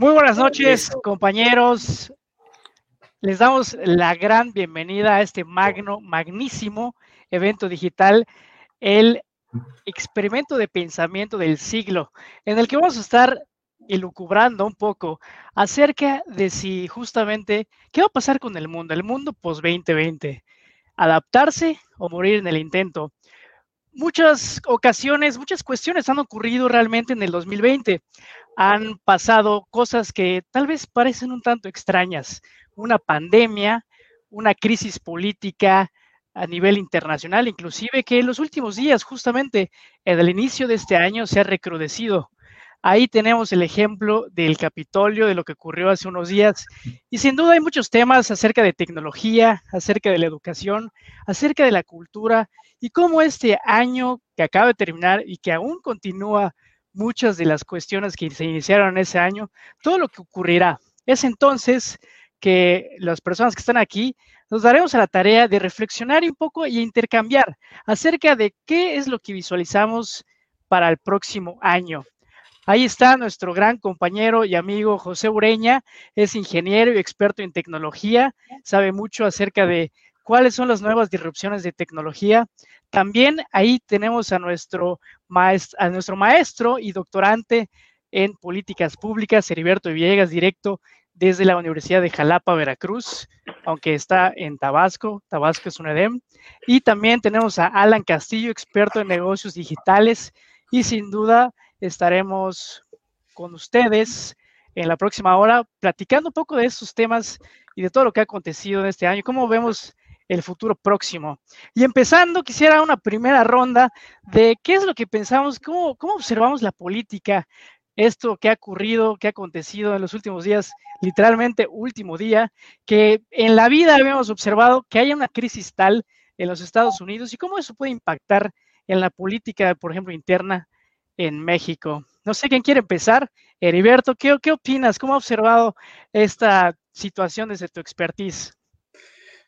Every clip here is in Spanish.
Muy buenas noches, compañeros. Les damos la gran bienvenida a este magno, magnísimo evento digital, el experimento de pensamiento del siglo, en el que vamos a estar elucubrando un poco acerca de si justamente qué va a pasar con el mundo, el mundo post 2020, adaptarse o morir en el intento. Muchas ocasiones, muchas cuestiones han ocurrido realmente en el 2020 han pasado cosas que tal vez parecen un tanto extrañas. Una pandemia, una crisis política a nivel internacional, inclusive que en los últimos días, justamente en el inicio de este año, se ha recrudecido. Ahí tenemos el ejemplo del Capitolio, de lo que ocurrió hace unos días. Y sin duda hay muchos temas acerca de tecnología, acerca de la educación, acerca de la cultura y cómo este año que acaba de terminar y que aún continúa muchas de las cuestiones que se iniciaron ese año, todo lo que ocurrirá. Es entonces que las personas que están aquí nos daremos a la tarea de reflexionar un poco y intercambiar acerca de qué es lo que visualizamos para el próximo año. Ahí está nuestro gran compañero y amigo José Ureña, es ingeniero y experto en tecnología, sabe mucho acerca de cuáles son las nuevas disrupciones de tecnología. También ahí tenemos a nuestro, a nuestro maestro y doctorante en políticas públicas, Heriberto Villegas, directo desde la Universidad de Jalapa, Veracruz, aunque está en Tabasco, Tabasco es un EDEM. Y también tenemos a Alan Castillo, experto en negocios digitales, y sin duda estaremos con ustedes en la próxima hora platicando un poco de estos temas y de todo lo que ha acontecido en este año, cómo vemos el futuro próximo. Y empezando, quisiera una primera ronda de qué es lo que pensamos, cómo, cómo observamos la política, esto que ha ocurrido, que ha acontecido en los últimos días, literalmente último día, que en la vida habíamos observado que haya una crisis tal en los Estados Unidos y cómo eso puede impactar en la política, por ejemplo, interna en México. No sé quién quiere empezar. Heriberto, ¿qué, qué opinas? ¿Cómo ha observado esta situación desde tu expertise?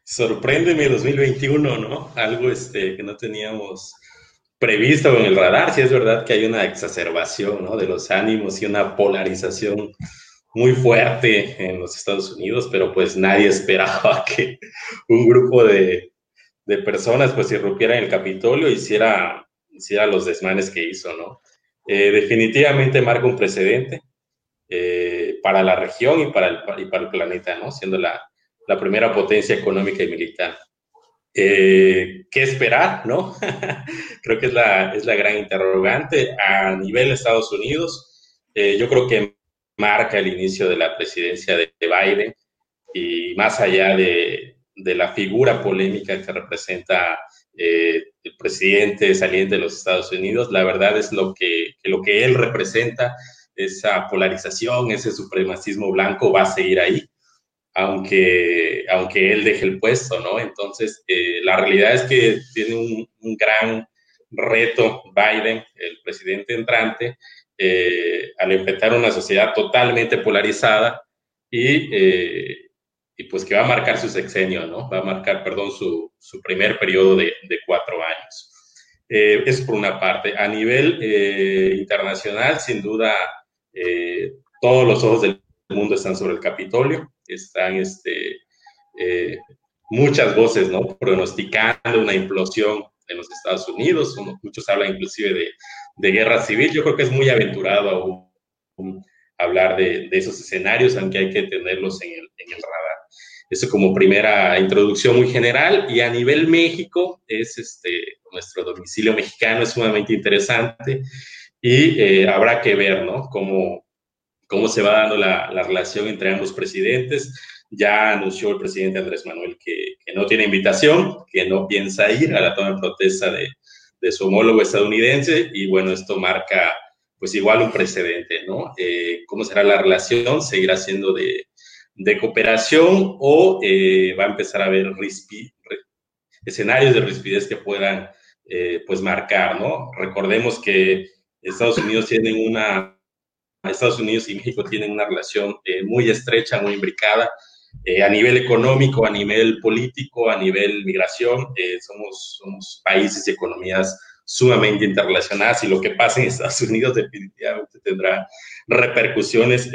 Sorpréndeme 2021, ¿no? Algo este, que no teníamos previsto en el radar. Si es verdad que hay una exacerbación, ¿no? De los ánimos y una polarización muy fuerte en los Estados Unidos, pero pues nadie esperaba que un grupo de, de personas pues irrumpiera en el Capitolio y hiciera, hiciera los desmanes que hizo, ¿no? Eh, definitivamente marca un precedente eh, para la región y para, el, y para el planeta, ¿no? Siendo la, la primera potencia económica y militar. Eh, ¿Qué esperar? ¿no? creo que es la, es la gran interrogante. A nivel de Estados Unidos, eh, yo creo que marca el inicio de la presidencia de Biden y más allá de, de la figura polémica que representa eh, el presidente saliente de los Estados Unidos, la verdad es lo que, que, lo que él representa, esa polarización, ese supremacismo blanco va a seguir ahí aunque, aunque él deje el puesto, ¿no? Entonces, eh, la realidad es que tiene un, gran reto Biden, el presidente entrante, eh, al enfrentar una sociedad totalmente polarizada y, eh, y, pues que va a marcar su sexenio, ¿no? Va a marcar, perdón, su, su primer periodo de, de cuatro años. eso por una parte. A nivel internacional, sin duda, todos los ojos del mundo están sobre el Capitolio están este, eh, muchas voces, ¿no? Pronosticando una implosión en los Estados Unidos, muchos hablan inclusive de, de, guerra civil, yo creo que es muy aventurado hablar de, esos escenarios, aunque hay que tenerlos en el, en el, radar. Eso como primera introducción muy general y a nivel México es este, nuestro domicilio mexicano es sumamente interesante y eh, habrá que ver, ¿no? Cómo, cómo se va dando la, la, relación entre ambos presidentes. Ya anunció el presidente Andrés Manuel que, que, no tiene invitación, que no piensa ir a la toma de protesta de, de, su homólogo estadounidense y bueno, esto marca pues igual un precedente, ¿no? Eh, ¿Cómo será la relación? ¿Seguirá siendo de, de cooperación o eh, va a empezar a haber rispi, escenarios de rispidez que puedan eh, pues marcar, ¿no? Recordemos que Estados Unidos tiene una Estados Unidos y México tienen una relación eh, muy estrecha, muy imbricada. Eh, a nivel económico, a nivel político, a nivel migración, eh, somos, somos países y economías sumamente interrelacionadas y lo que pasa en Estados Unidos definitivamente tendrá repercusiones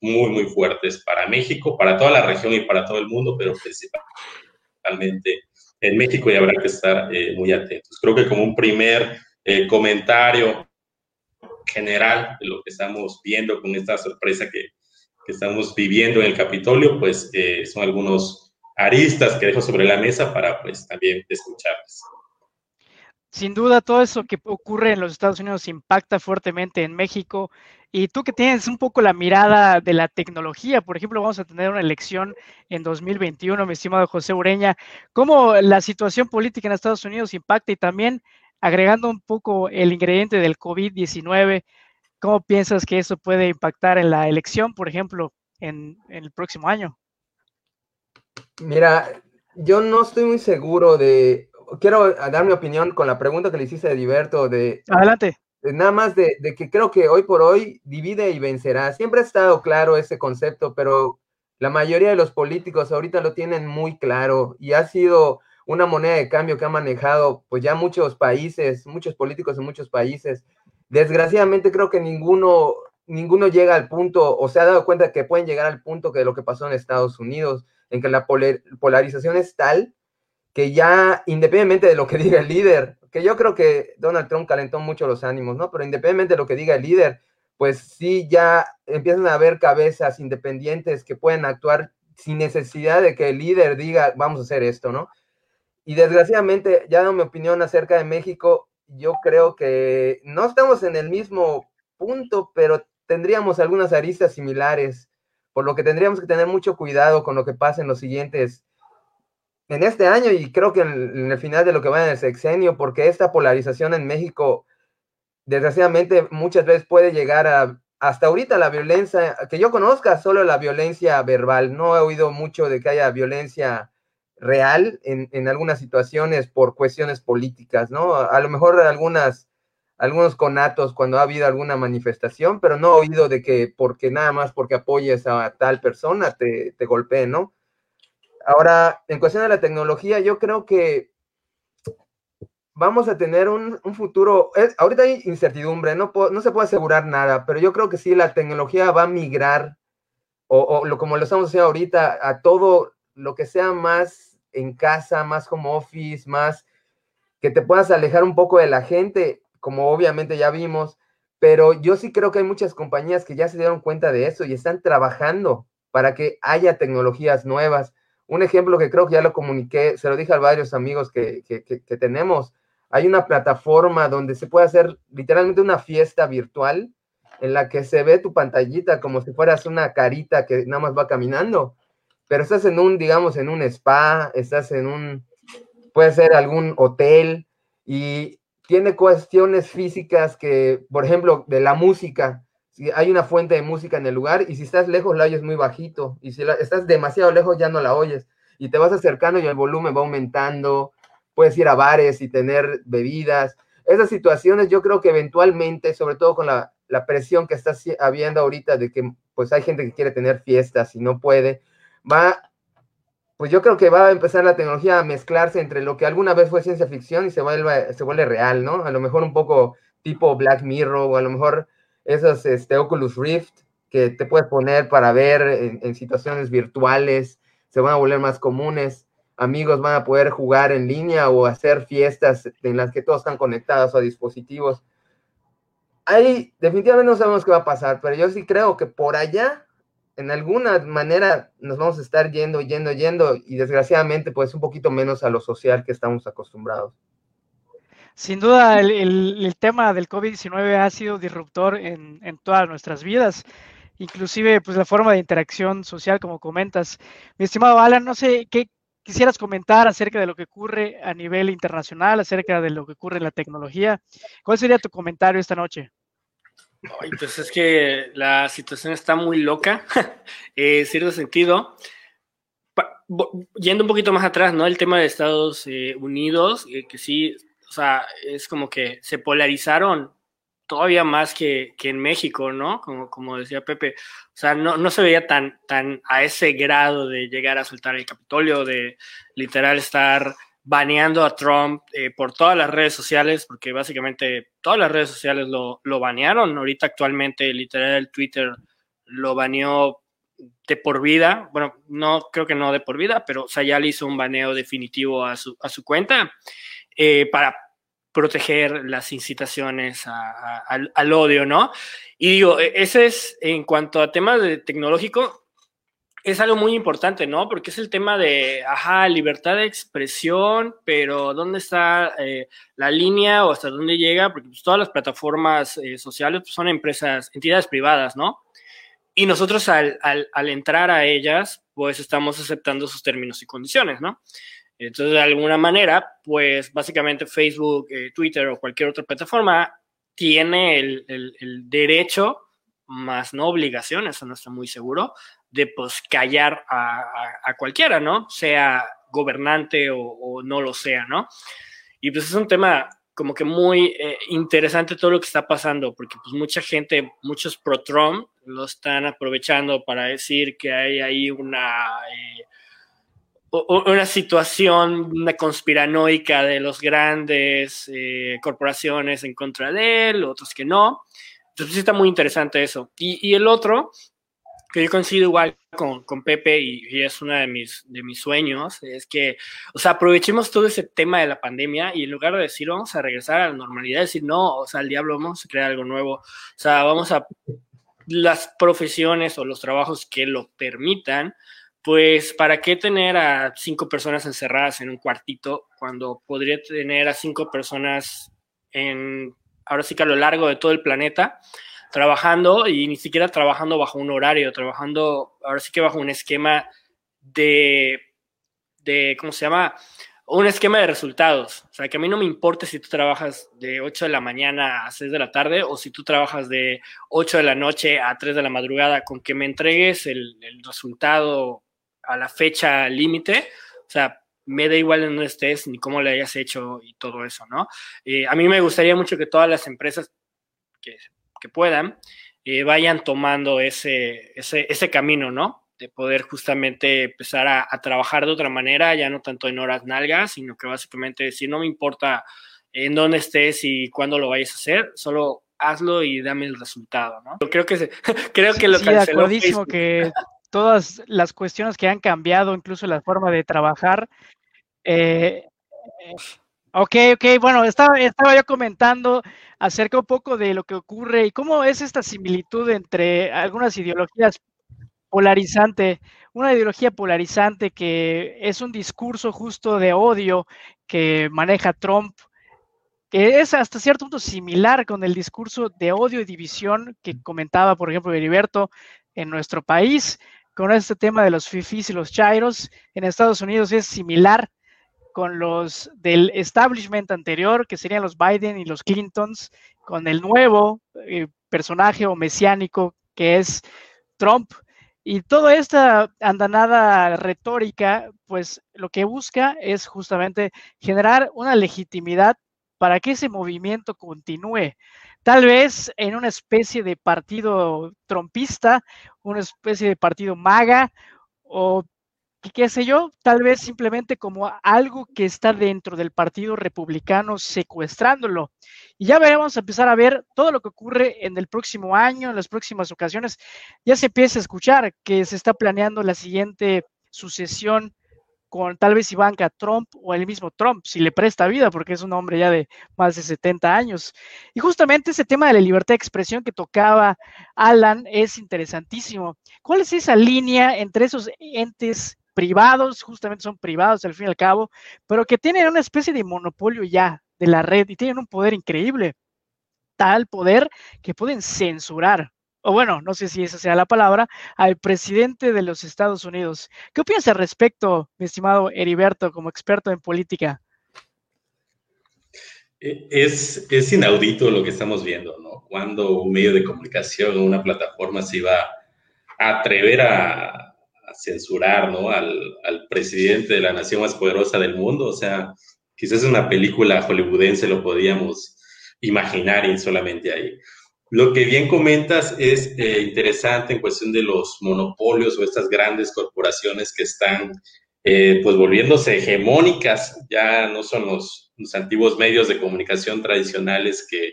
muy, muy fuertes para México, para toda la región y para todo el mundo, pero principalmente en México y habrá que estar eh, muy atentos. Creo que como un primer eh, comentario general de lo que estamos viendo con esta sorpresa que, estamos viviendo en el Capitolio, pues eh, son algunos aristas que dejo sobre la mesa para pues también escucharles. Sin duda, todo eso que ocurre en los Estados Unidos impacta fuertemente en México. Y tú que tienes un poco la mirada de la tecnología, por ejemplo, vamos a tener una elección en 2021, mi estimado José Ureña. ¿Cómo la situación política en Estados Unidos impacta? Y también agregando un poco el ingrediente del COVID-19, ¿cómo piensas que eso puede impactar en la elección, por ejemplo, en, en el próximo año? Mira, yo no estoy muy seguro de, quiero dar mi opinión con la pregunta que le hiciste a Diverto de... Adelante. nada más de, de, que creo que hoy por hoy divide y vencerá. Siempre ha estado claro ese concepto, pero la mayoría de los políticos ahorita lo tienen muy claro y ha sido una moneda de cambio que ha manejado pues ya muchos países, muchos políticos en muchos países. Desgraciadamente creo que ninguno, ninguno llega al punto o se ha dado cuenta que pueden llegar al punto que lo que pasó en Estados Unidos, en que la polarización es tal que ya independientemente de lo que diga el líder, que yo creo que Donald Trump calentó mucho los ánimos, ¿no? Pero independientemente de lo que diga el líder, pues sí ya empiezan a haber cabezas independientes que pueden actuar sin necesidad de que el líder diga, vamos a hacer esto, ¿no? Y desgraciadamente, ya dando mi opinión acerca de México, yo creo que no estamos en el mismo punto, pero tendríamos algunas aristas similares, por lo que tendríamos que tener mucho cuidado con lo que pasa en los siguientes en este año y creo que en, el final de lo que va en el sexenio, porque esta polarización en México, desgraciadamente, muchas veces puede llegar a, hasta ahorita la violencia, que yo conozca solo la violencia verbal, no he oído mucho de que haya violencia real en, en algunas situaciones por cuestiones políticas, ¿no? A, lo mejor algunas, algunos conatos cuando ha habido alguna manifestación, pero no he oído de que porque nada más porque apoyes a tal persona te, te ¿no? Ahora, en cuestión de la tecnología, yo creo que vamos a tener un, futuro, ahorita hay incertidumbre, no, no se puede asegurar nada, pero yo creo que sí, la tecnología va a migrar, o, lo, como lo estamos haciendo ahorita, a todo lo que sea más en casa, más home office, más que te puedas alejar un poco de la gente, como obviamente ya vimos, pero yo sí creo que hay muchas compañías que ya se dieron cuenta de eso y están trabajando para que haya tecnologías nuevas un ejemplo que creo que ya lo comuniqué, se lo dije a varios amigos que, tenemos. Hay una plataforma donde se puede hacer literalmente una fiesta virtual en la que se ve tu pantallita como si fueras una carita que nada más va caminando, pero estás en un, digamos, en un spa, estás en un, puede ser algún hotel y tiene cuestiones físicas que, por ejemplo, de la música, si hay una fuente de música en el lugar y si estás lejos la oyes muy bajito. Y si estás demasiado lejos ya no la oyes. Y te vas acercando y el volumen va aumentando, puedes ir a bares y tener bebidas. Esas situaciones yo creo que eventualmente, sobre todo con la, la presión que está habiendo ahorita de que pues hay gente que quiere tener fiestas y no puede, va, pues yo creo que va a empezar la tecnología a mezclarse entre lo que alguna vez fue ciencia ficción y se vuelve, se vuelve real, ¿no? A lo mejor un poco tipo Black Mirror o a lo mejor esos este, Oculus Rift que te puedes poner para ver en, situaciones virtuales, se van a volver más comunes. Amigos van a poder jugar en línea o hacer fiestas en las que todos están conectados a dispositivos. Ahí definitivamente no sabemos qué va a pasar, pero yo sí creo que por allá, en alguna manera, nos vamos a estar yendo, yendo, yendo y desgraciadamente pues un poquito menos a lo social que estamos acostumbrados. Sin duda, el, tema del COVID-19 ha sido disruptor en, todas nuestras vidas, inclusive pues la forma de interacción social, como comentas. Mi estimado Alan, no sé qué quisieras comentar acerca de lo que ocurre a nivel internacional, acerca de lo que ocurre en la tecnología. ¿Cuál sería tu comentario esta noche? Pues es que la situación está muy loca, en cierto sentido. yendo un poquito más atrás, ¿no? El tema de Estados eh, Unidos, eh, que sí o sea, es como que se polarizaron todavía más que, que en México, ¿no? Como, como decía Pepe. O sea, no, no, se veía tan, tan a ese grado de llegar a soltar el Capitolio, de literal estar baneando a Trump eh, por todas las redes sociales, porque básicamente todas las redes sociales lo, lo banearon. Ahorita actualmente, literal, Twitter lo baneó de por vida, bueno, no creo que no de por vida, pero o sea, ya le hizo un baneo definitivo a su, a su cuenta eh, para proteger las incitaciones al, odio, ¿no? Y digo, e, ese es en cuanto a temas de tecnológico, es algo muy importante, ¿no? Porque es el tema de, ajá, libertad de expresión, pero ¿dónde está eh, la línea o hasta dónde llega? Porque pues, todas las plataformas eh, sociales pues, son empresas, entidades privadas, ¿no? Y nosotros al, entrar a ellas, pues estamos aceptando sus términos y condiciones, ¿no? Entonces, de alguna manera, pues básicamente Facebook, eh, Twitter o cualquier otra plataforma tiene el, derecho, más no obligación, eso no está muy seguro, de pues callar a, a, cualquiera, ¿no? Sea gobernante o, no lo sea, ¿no? Y pues es un tema como que muy eh, interesante todo lo que está pasando, porque pues mucha gente, muchos pro-Trump lo están aprovechando para decir que hay ahí una, eh, una situación una conspiranoica de los grandes eh, corporaciones en contra de él, otros que no. Entonces está muy interesante eso. Y, y el otro que yo coincido igual con, con Pepe y, es uno de mis, de mis sueños, es que, o sea, aprovechemos todo ese tema de la pandemia y en lugar de decir vamos a regresar a la normalidad, decir no, o sea, al diablo vamos a crear algo nuevo, o sea, vamos a las profesiones o los trabajos que lo permitan, pues, ¿para qué tener a cinco personas encerradas en un cuartito cuando podría tener a cinco personas en, ahora sí que a lo largo de todo el planeta? Trabajando y ni siquiera trabajando bajo un horario, trabajando ahora sí que bajo un esquema de, de, ¿cómo se llama? Un esquema de resultados. O sea, que a mí no me importa si tú trabajas de 8 de la mañana a 6 de la tarde o si tú trabajas de 8 de la noche a 3 de la madrugada, con que me entregues el, resultado a la fecha límite. O sea, me da igual en dónde estés ni cómo le hayas hecho y todo eso, ¿no? Eh, a mí me gustaría mucho que todas las empresas que que puedan, eh, vayan tomando ese, ese, ese, camino, ¿no? De poder justamente empezar a, trabajar de otra manera, ya no tanto en horas nalgas, sino que básicamente decir, no me importa en dónde estés y cuándo lo vayas a hacer, solo hazlo y dame el resultado, ¿no? Creo que, creo que lo sí, de que todas las cuestiones que han cambiado, incluso la forma de trabajar, eh, Ok, ok, bueno, estaba, estaba yo comentando acerca un poco de lo que ocurre y cómo es esta similitud entre algunas ideologías polarizante, una ideología polarizante que es un discurso justo de odio que maneja Trump, que es hasta cierto punto similar con el discurso de odio y división que comentaba, por ejemplo, Heriberto en nuestro país, con este tema de los fifis y los chairos. En Estados Unidos es similar con los del establishment anterior, que serían los Biden y los Clintons, con el nuevo eh, personaje o mesiánico que es Trump. Y toda esta andanada retórica, pues lo que busca es justamente generar una legitimidad para que ese movimiento continúe. Tal vez en una especie de partido trompista, una especie de partido maga, o qué sé yo, tal vez simplemente como algo que está dentro del Partido Republicano secuestrándolo. Y ya veremos empezar a ver todo lo que ocurre en el próximo año, en las próximas ocasiones. Ya se empieza a escuchar que se está planeando la siguiente sucesión con tal vez Ivanka Trump o el mismo Trump, si le presta vida, porque es un hombre ya de más de 70 años. Y justamente ese tema de la libertad de expresión que tocaba Alan es interesantísimo. ¿Cuál es esa línea entre esos entes privados, justamente son privados al fin y al cabo, pero que tienen una especie de monopolio ya de la red y tienen un poder increíble, tal poder que pueden censurar, o bueno, no sé si esa sea la palabra, al presidente de los Estados Unidos. ¿Qué opinas al respecto, mi estimado Heriberto, como experto en política? E, es, es inaudito lo que estamos viendo, ¿no? Cuando un medio de comunicación una plataforma se iba a atrever a, censurar ¿no? al, al, presidente de la nación más poderosa del mundo. O sea, quizás una película hollywoodense lo podíamos imaginar y solamente ahí. Lo que bien comentas es eh, interesante en cuestión de los monopolios o estas grandes corporaciones que están eh, pues volviéndose hegemónicas, ya no son los, los antiguos medios de comunicación tradicionales que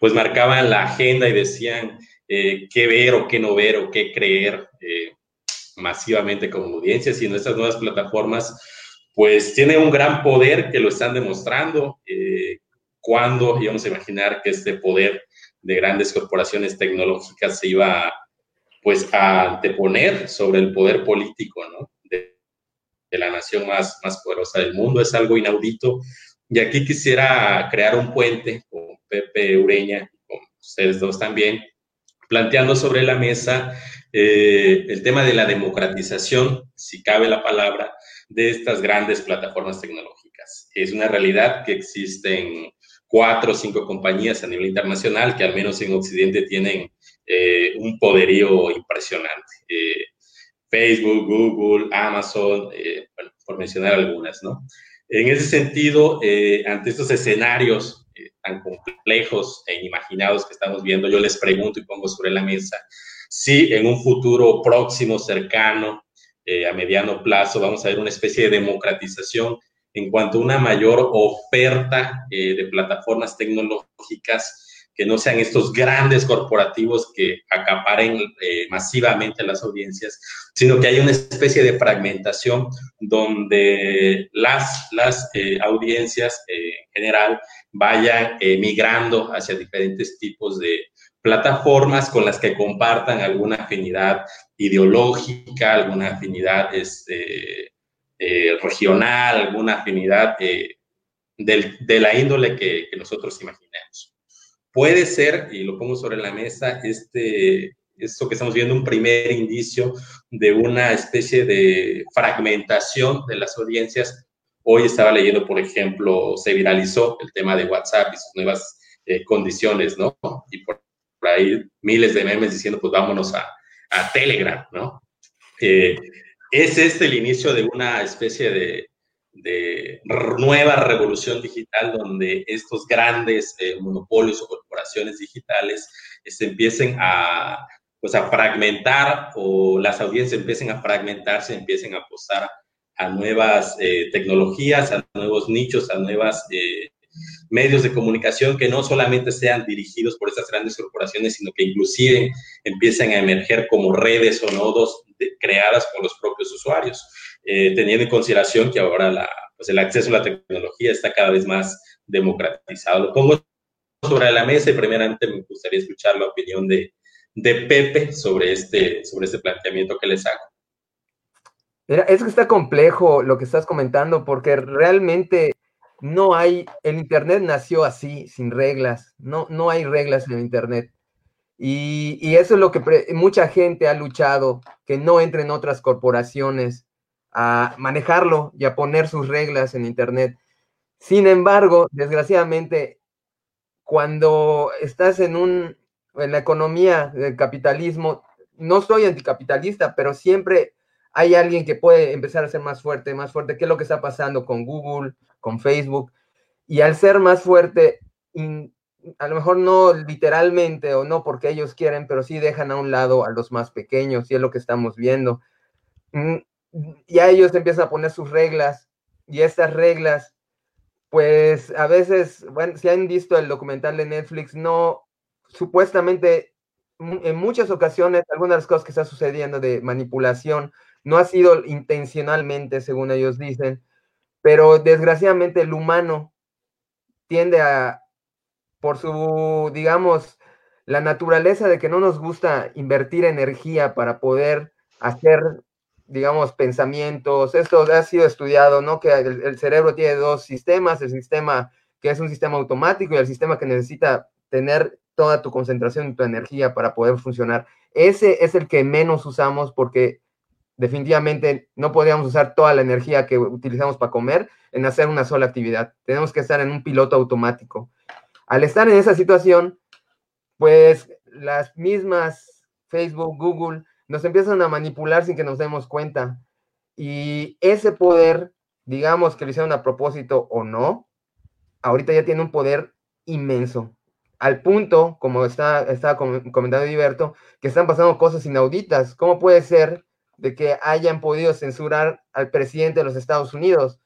pues marcaban la agenda y decían eh, qué ver o qué no ver o qué creer masivamente como audiencia, sino estas nuevas plataformas pues tienen un gran poder que lo están demostrando. Eh, ¿Cuándo íbamos a imaginar que este poder de grandes corporaciones tecnológicas se iba pues a anteponer sobre el poder político ¿no? de, de, la nación más, más poderosa del mundo? Es algo inaudito. Y aquí quisiera crear un puente con Pepe Ureña, con ustedes dos también, planteando sobre la mesa eh, el tema de la democratización, si cabe la palabra, de estas grandes plataformas tecnológicas. Es una realidad que existen cuatro o cinco compañías a nivel internacional que al menos en Occidente tienen eh, un poderío impresionante. Eh, Facebook, Google, Amazon, por mencionar algunas, ¿no? En ese sentido, ante estos escenarios tan complejos e inimaginados que estamos viendo, yo les pregunto y pongo sobre la mesa si en un futuro próximo, cercano, eh, a mediano plazo, vamos a ver una especie de democratización en cuanto a una mayor oferta eh, de plataformas tecnológicas que no sean estos grandes corporativos que acaparen eh, masivamente las audiencias, sino que haya una especie de fragmentación donde las, las eh, audiencias eh, en general vayan migrando hacia diferentes tipos de plataformas con las que compartan alguna afinidad ideológica, alguna afinidad este, regional, alguna afinidad de la índole que, que nosotros imaginemos. Puede ser, y lo pongo sobre la mesa, este, esto que estamos viendo, un primer indicio de una especie de fragmentación de las audiencias. Hoy estaba leyendo, por ejemplo, se viralizó el tema de WhatsApp y sus nuevas eh, condiciones, ¿no? Y por, ahí miles de memes diciendo, pues vámonos a, a Telegram, ¿no? Eh, es este el inicio de una especie de, de nueva revolución digital donde estos grandes eh, monopolios o corporaciones digitales eh, se empiecen a, pues, a fragmentar o las audiencias empiecen a fragmentarse, empiecen a apostar a nuevas eh, tecnologías, a nuevos nichos, a nuevas medios de comunicación que no solamente sean dirigidos por estas grandes corporaciones, sino que inclusive empiecen a emerger como redes o nodos creadas por los propios usuarios. Eh, teniendo en consideración que ahora la, pues el acceso a la tecnología está cada vez más democratizado. Lo pongo sobre la mesa y primeramente me gustaría escuchar la opinión de, Pepe sobre este, sobre este planteamiento que les hago. Mira, es que está complejo lo que estás comentando porque realmente no hay, el Internet nació así, sin reglas, no, no hay reglas en el Internet. Y, y eso es lo que mucha gente ha luchado, que no entren otras corporaciones a manejarlo y a poner sus reglas en Internet. Sin embargo, desgraciadamente, cuando estás en, un, en la economía del capitalismo, no soy anticapitalista, pero siempre hay alguien que puede empezar a ser más fuerte, más fuerte, ¿Qué es lo que está pasando con Google, con Facebook. Y al ser más fuerte, a lo mejor no literalmente o no porque ellos quieren, pero sí dejan a un lado a los más pequeños, y es lo que estamos viendo. Ya ellos empiezan a poner sus reglas y estas reglas, pues a veces, bueno, si han visto el documental de Netflix, no, supuestamente, en muchas ocasiones, algunas de las cosas que está sucediendo de manipulación no ha sido intencionalmente, según ellos dicen, pero desgraciadamente el humano tiende a, por su, digamos, la naturaleza de que no nos gusta invertir energía para poder hacer digamos, pensamientos. Esto ha sido estudiado, ¿no? Que el, cerebro tiene dos sistemas, el sistema que es un sistema automático y el sistema que necesita tener toda tu concentración y tu energía para poder funcionar. Ese es el que menos usamos porque definitivamente no podríamos usar toda la energía que utilizamos para comer en hacer una sola actividad. Tenemos que estar en un piloto automático. Al estar en esa situación, pues las mismas Facebook, Google, nos empiezan a manipular sin que nos demos cuenta. Y ese poder, digamos que lo hicieron a propósito o no, ahorita ya tiene un poder inmenso. Al punto, como está, estaba comentando Diverto, que están pasando cosas inauditas. ¿Cómo puede ser de que hayan podido censurar al presidente de los Estados Unidos?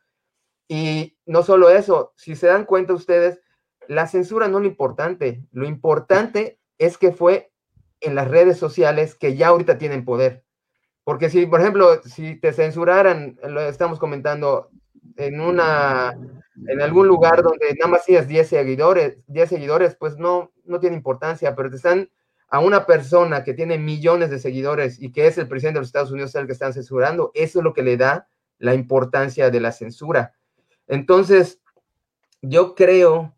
Y no solo eso, si se dan cuenta ustedes, la censura no es lo importante. Lo importante es que fue en las redes sociales que ya ahorita tienen poder. Porque si, por ejemplo, si te censuraran, lo estamos comentando, en una en algún lugar donde nada más tienes 10 seguidores, 10 seguidores, pues no, no tiene importancia, pero te están a una persona que tiene millones de seguidores y que es el presidente de los Estados Unidos el que están censurando, eso es lo que le da la importancia de la censura. Entonces, yo creo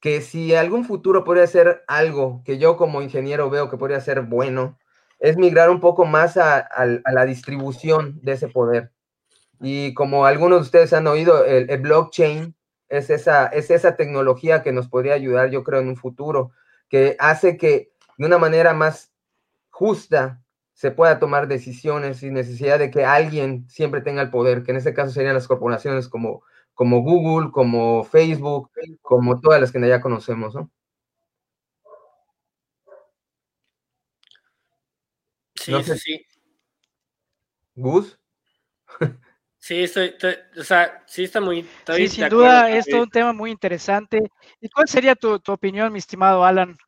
que si algún futuro podría ser algo que yo como ingeniero veo que podría ser bueno, es migrar un poco más a, la distribución de ese poder. Y como algunos de ustedes han oído, el, blockchain es esa, es esa tecnología que nos podría ayudar, yo creo, en un futuro, que hace que de una manera más justa se pueda tomar decisiones sin necesidad de que alguien siempre tenga el poder, que en este caso serían las corporaciones como, como Google, como Facebook, como todas las que ya conocemos, ¿no? Sí, sí. ¿Gus? Sí, estoy, o sea, sí está muy... sí, sin duda es todo un tema muy interesante. ¿Y cuál sería tu, opinión, mi estimado Alan?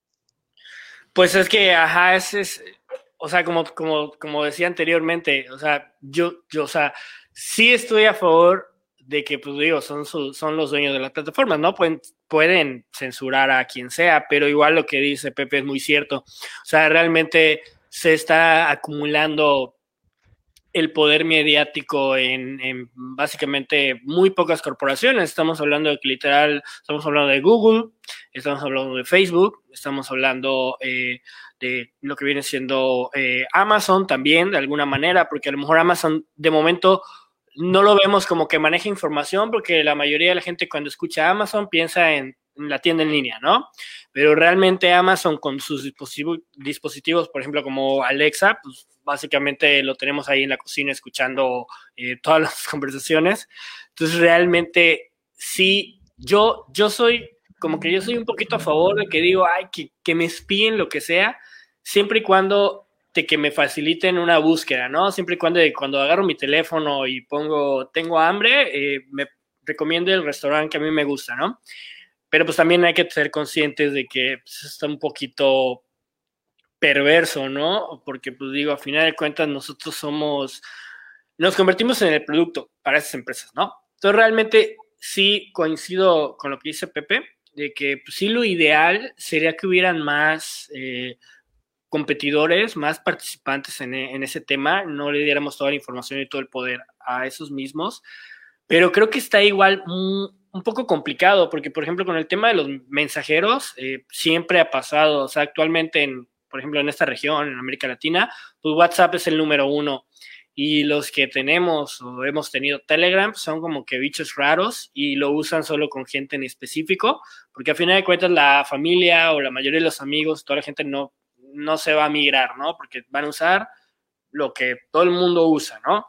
Pues es que, ajá, es, es o sea, como, como, como decía anteriormente, o sea, yo, yo, o sea, sí estoy a favor de que, pues digo, son, son los dueños de las plataformas, ¿no? Pueden, pueden censurar a quien sea, pero igual lo que dice Pepe es muy cierto. O sea, realmente se está acumulando el poder mediático en, básicamente muy pocas corporaciones. Estamos hablando de literal, estamos hablando de Google, estamos hablando de Facebook, estamos hablando eh, de lo que viene siendo eh, Amazon también, de alguna manera, porque a lo mejor Amazon de momento no lo vemos como que maneja información, porque la mayoría de la gente cuando escucha Amazon piensa en la tienda en línea, ¿no? Pero realmente Amazon con sus dispositivos, dispositivos por ejemplo, como Alexa, pues básicamente lo tenemos ahí en la cocina escuchando eh, todas las conversaciones. Entonces, realmente, sí, yo, yo soy, como que yo soy un poquito a favor de que digo, ay, que, que me espíen lo que sea, siempre y cuando de que me faciliten una búsqueda, ¿no? Siempre y cuando cuando agarro mi teléfono y pongo, tengo hambre, eh, me recomiendo el restaurante que a mí me gusta, ¿no? Pero pues también hay que ser conscientes de que pues, está un poquito perverso, ¿no? Porque, pues digo, a final de cuentas nosotros somos, nos convertimos en el producto para esas empresas, ¿no? Entonces, realmente sí coincido con lo que dice Pepe, de que pues, sí lo ideal sería que hubieran más eh, competidores, más participantes en, en, ese tema, no le diéramos toda la información y todo el poder a esos mismos, pero creo que está igual un, un poco complicado, porque por ejemplo con el tema de los mensajeros, eh, siempre ha pasado, o sea, actualmente en por ejemplo, en esta región, en América Latina, pues WhatsApp es el número uno. Y los que tenemos o hemos tenido Telegram son como que bichos raros y lo usan solo con gente en específico, porque a final de cuentas la familia o la mayoría de los amigos, toda la gente no, no se va a migrar, ¿no? Porque van a usar lo que todo el mundo usa, ¿no?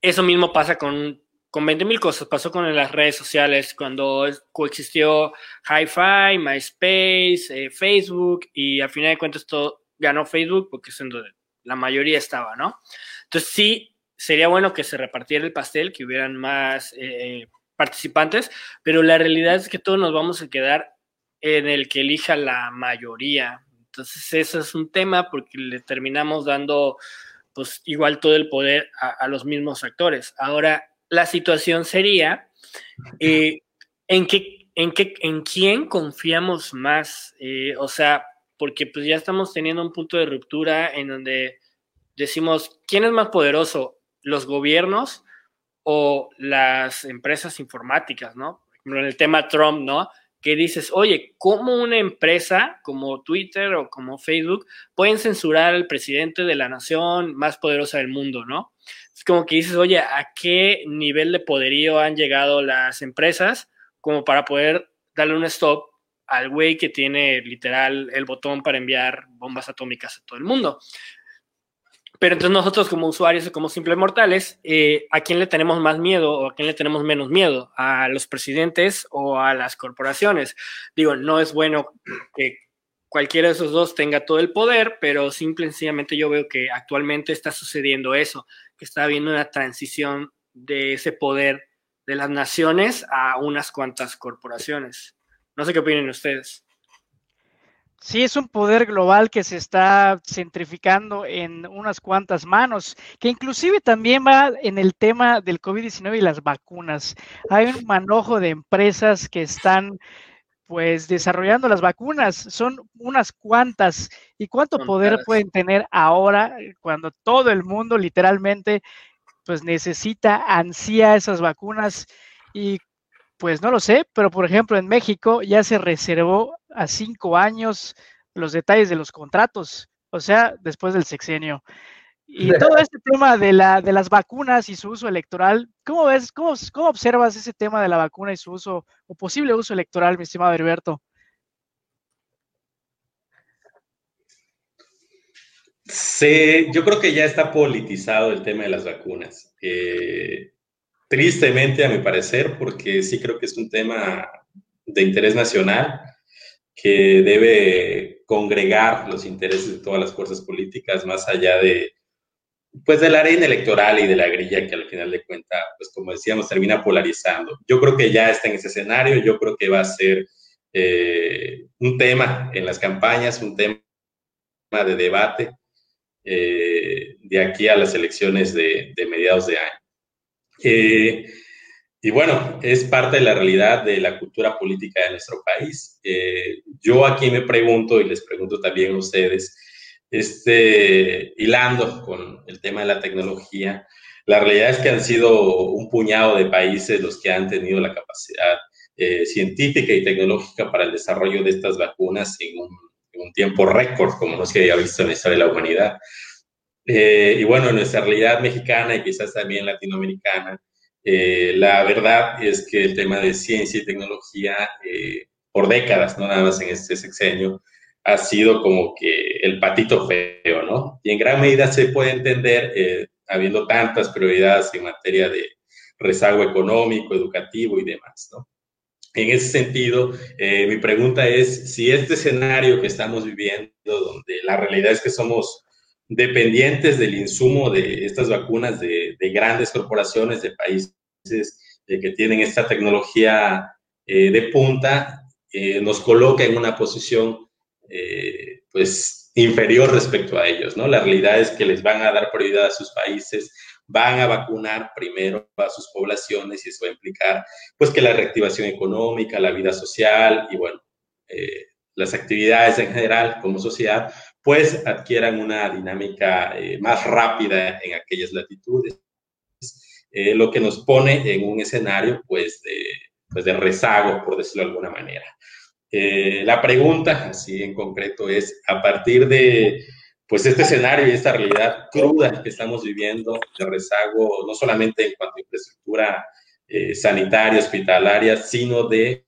Eso mismo pasa con con 20 mil cosas. Pasó con las redes sociales cuando coexistió Hi-Fi, MySpace, eh, Facebook y al final de cuentas todo ganó Facebook porque es donde la mayoría estaba, ¿no? Entonces sí, sería bueno que se repartiera el pastel, que hubieran más eh, participantes, pero la realidad es que todos nos vamos a quedar en el que elija la mayoría. Entonces eso es un tema porque le terminamos dando pues igual todo el poder a, los mismos actores. Ahora, la situación sería eh, ¿en, qué, en, qué, en quién confiamos más. Eh, o sea, porque pues ya estamos teniendo un punto de ruptura en donde decimos, ¿quién es más poderoso? ¿Los gobiernos o las empresas informáticas, no? Por ejemplo, en el tema Trump, ¿no? Que dices, oye, ¿cómo una empresa como Twitter o como Facebook pueden censurar al presidente de la nación más poderosa del mundo, ¿no? es como que dices, oye, ¿a qué nivel de poderío han llegado las empresas como para poder darle un stop al güey que tiene literal el botón para enviar bombas atómicas a todo el mundo? Pero entonces nosotros como usuarios como simples mortales, eh, ¿a quién le tenemos más miedo o a quién le tenemos menos miedo? ¿A los presidentes o a las corporaciones? Digo, no es bueno que cualquiera de esos dos tenga todo el poder, pero simple y sencillamente yo veo que actualmente está sucediendo eso que está habiendo una transición de ese poder de las naciones a unas cuantas corporaciones. No sé qué opinan ustedes. Sí, es un poder global que se está centrificando en unas cuantas manos, que inclusive también va en el tema del COVID-19 y las vacunas. Hay un manojo de empresas que están pues desarrollando las vacunas, son unas cuantas. ¿Y cuánto poder pueden tener ahora cuando todo el mundo literalmente pues necesita, ansía esas vacunas? Y pues no lo sé, pero por ejemplo en México ya se reservó a cinco años los detalles de los contratos, o sea, después del sexenio. Y todo este tema de, la, de las vacunas y su uso electoral, ¿cómo ves, cómo, cómo observas ese tema de la vacuna y su uso o posible uso electoral, mi estimado Heriberto? Sí, yo creo que ya está politizado el tema de las vacunas. Eh, tristemente, a mi parecer, porque sí creo que es un tema de interés nacional que debe congregar los intereses de todas las fuerzas políticas más allá de, pues, de la arena electoral y de la grilla que al final de cuentas, pues, como decíamos, termina polarizando. Yo creo que ya está en ese escenario, yo creo que va a ser eh, un tema en las campañas, un tema de debate eh, de aquí a las elecciones de, de mediados de año. Eh, y bueno, es parte de la realidad de la cultura política de nuestro país. Eh, yo aquí me pregunto, y les pregunto también a ustedes, este, hilando con el tema de la tecnología, la realidad es que han sido un puñado de países los que han tenido la capacidad eh, científica y tecnológica para el desarrollo de estas vacunas en un, tiempo récord, como no se había visto en la historia de la humanidad. Eh, y bueno, en nuestra realidad mexicana y quizás también latinoamericana, eh, la verdad es que el tema de ciencia y tecnología eh, por décadas, no nada más en este sexenio, ha sido como que el patito feo, ¿no? Y en gran medida se puede entender, habiendo tantas prioridades en materia de rezago económico, educativo y demás, ¿no? En ese sentido, mi pregunta es si este escenario que estamos viviendo, donde la realidad es que somos dependientes del insumo de estas vacunas de, grandes corporaciones, de países que tienen esta tecnología eh, de punta, eh, nos coloca en una posición eh, pues inferior respecto a ellos, ¿no? La realidad es que les van a dar prioridad a sus países, van a vacunar primero a sus poblaciones y eso va a implicar pues que la reactivación económica, la vida social y bueno, las actividades en general como sociedad pues adquieran una dinámica eh, más rápida en aquellas latitudes, eh, lo que nos pone en un escenario pues de, pues de rezago, por decirlo de alguna manera. Eh, la pregunta, así en concreto, es a partir de pues este escenario y esta realidad cruda que estamos viviendo de rezago, no solamente en cuanto a infraestructura sanitaria, hospitalaria, sino de,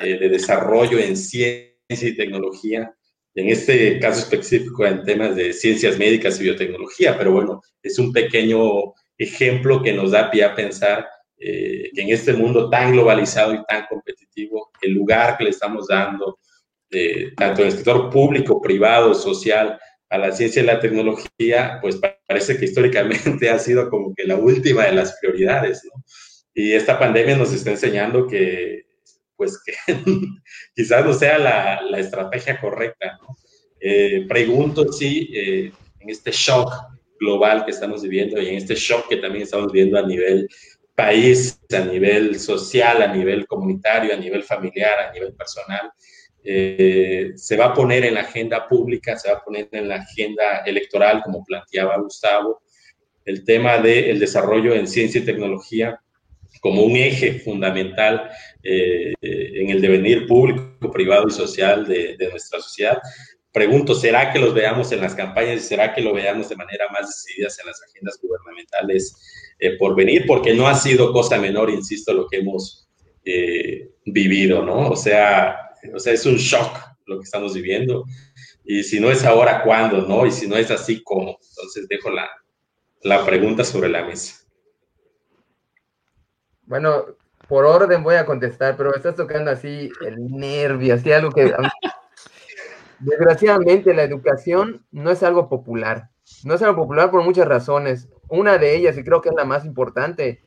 de desarrollo en ciencia y tecnología, en este caso específico en temas de ciencias médicas y biotecnología, pero bueno, es un pequeño ejemplo que nos da pie a pensar eh, que en este mundo tan globalizado y tan competitivo, el lugar que le estamos dando, eh, tanto en el sector público, privado, social, a la ciencia y la tecnología, pues parece que históricamente ha sido como que la última de las prioridades, ¿no? Y esta pandemia nos está enseñando que pues que quizás no sea la, la estrategia correcta. ¿no? Eh, pregunto si eh, en este shock global que estamos viviendo y en este shock que también estamos viviendo a nivel país, a nivel social, a nivel comunitario, a nivel familiar, a nivel personal, eh, se va a poner en la agenda pública, se va a poner en la agenda electoral, como planteaba Gustavo, el tema del desarrollo en ciencia y tecnología como un eje fundamental eh, en el devenir público, privado y social de, nuestra sociedad. Pregunto, ¿será que los veamos en las campañas y será que lo veamos de manera más decidida en las agendas gubernamentales eh, por venir? Porque no ha sido cosa menor, insisto, lo que hemos eh, vivido, ¿no? O sea, o sea, es un shock lo que estamos viviendo. Y si no es ahora, ¿cuándo, no? Y si no es así, ¿cómo? Entonces dejo la, la pregunta sobre la mesa. Bueno, por orden voy a contestar, pero estás tocando así el nervio, así algo que... Desgraciadamente la educación no es algo popular. No es algo popular por muchas razones. Una de ellas, y creo que es la más importante,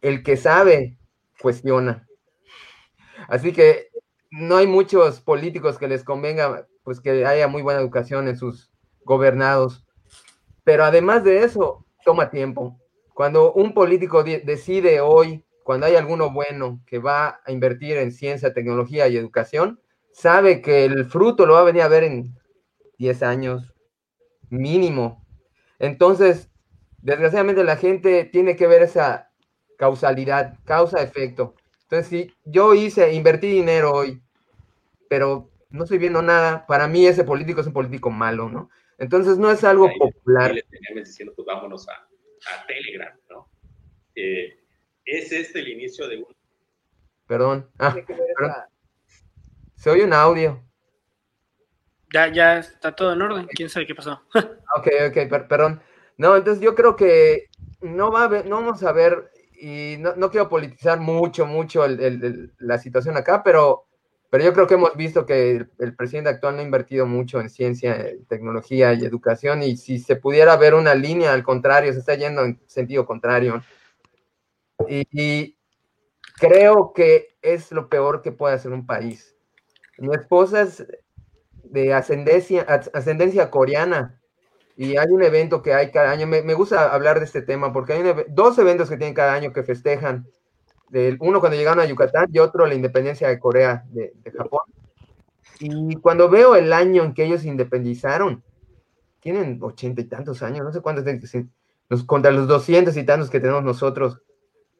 el que sabe cuestiona. Así que no hay muchos políticos que les convenga pues que haya muy buena educación en sus gobernados. Pero además de eso, toma tiempo. Cuando un político decide hoy, cuando hay alguno bueno que va a invertir en ciencia, tecnología y educación, sabe que el fruto lo va a venir a ver en 10 años mínimo. Entonces, desgraciadamente la gente tiene que ver esa causalidad, causa-efecto. Entonces, si yo hice, invertí dinero hoy, pero no estoy viendo nada, para mí ese político es un político malo, ¿no? Entonces no es algo popular. Le diciendo, pues vámonos a, Telegram, ¿no? Eh, es este el inicio de un... Perdón. Ah, Se oye un audio. Ya, ya está todo en orden. ¿Quién sabe qué pasó? ok, ok, perdón. No, entonces yo creo que no va a haber, no vamos a ver, y no, quiero politizar mucho, mucho la situación acá, pero pero yo creo que hemos visto que el, presidente actual no ha invertido mucho en ciencia, tecnología y educación, y si se pudiera ver una línea al contrario, se está yendo en sentido contrario. Y, creo que es lo peor que puede hacer un país. Mi esposa es de ascendencia, ascendencia coreana, y hay un evento que hay cada año. Me, gusta hablar de este tema porque hay dos eventos que tienen cada año que festejan uno cuando llegaron a Yucatán y otro la independencia de Corea, de, Japón. Y cuando veo el año en que ellos se independizaron, tienen ochenta y tantos años, no sé cuántos, los, contra los doscientos y tantos que tenemos nosotros.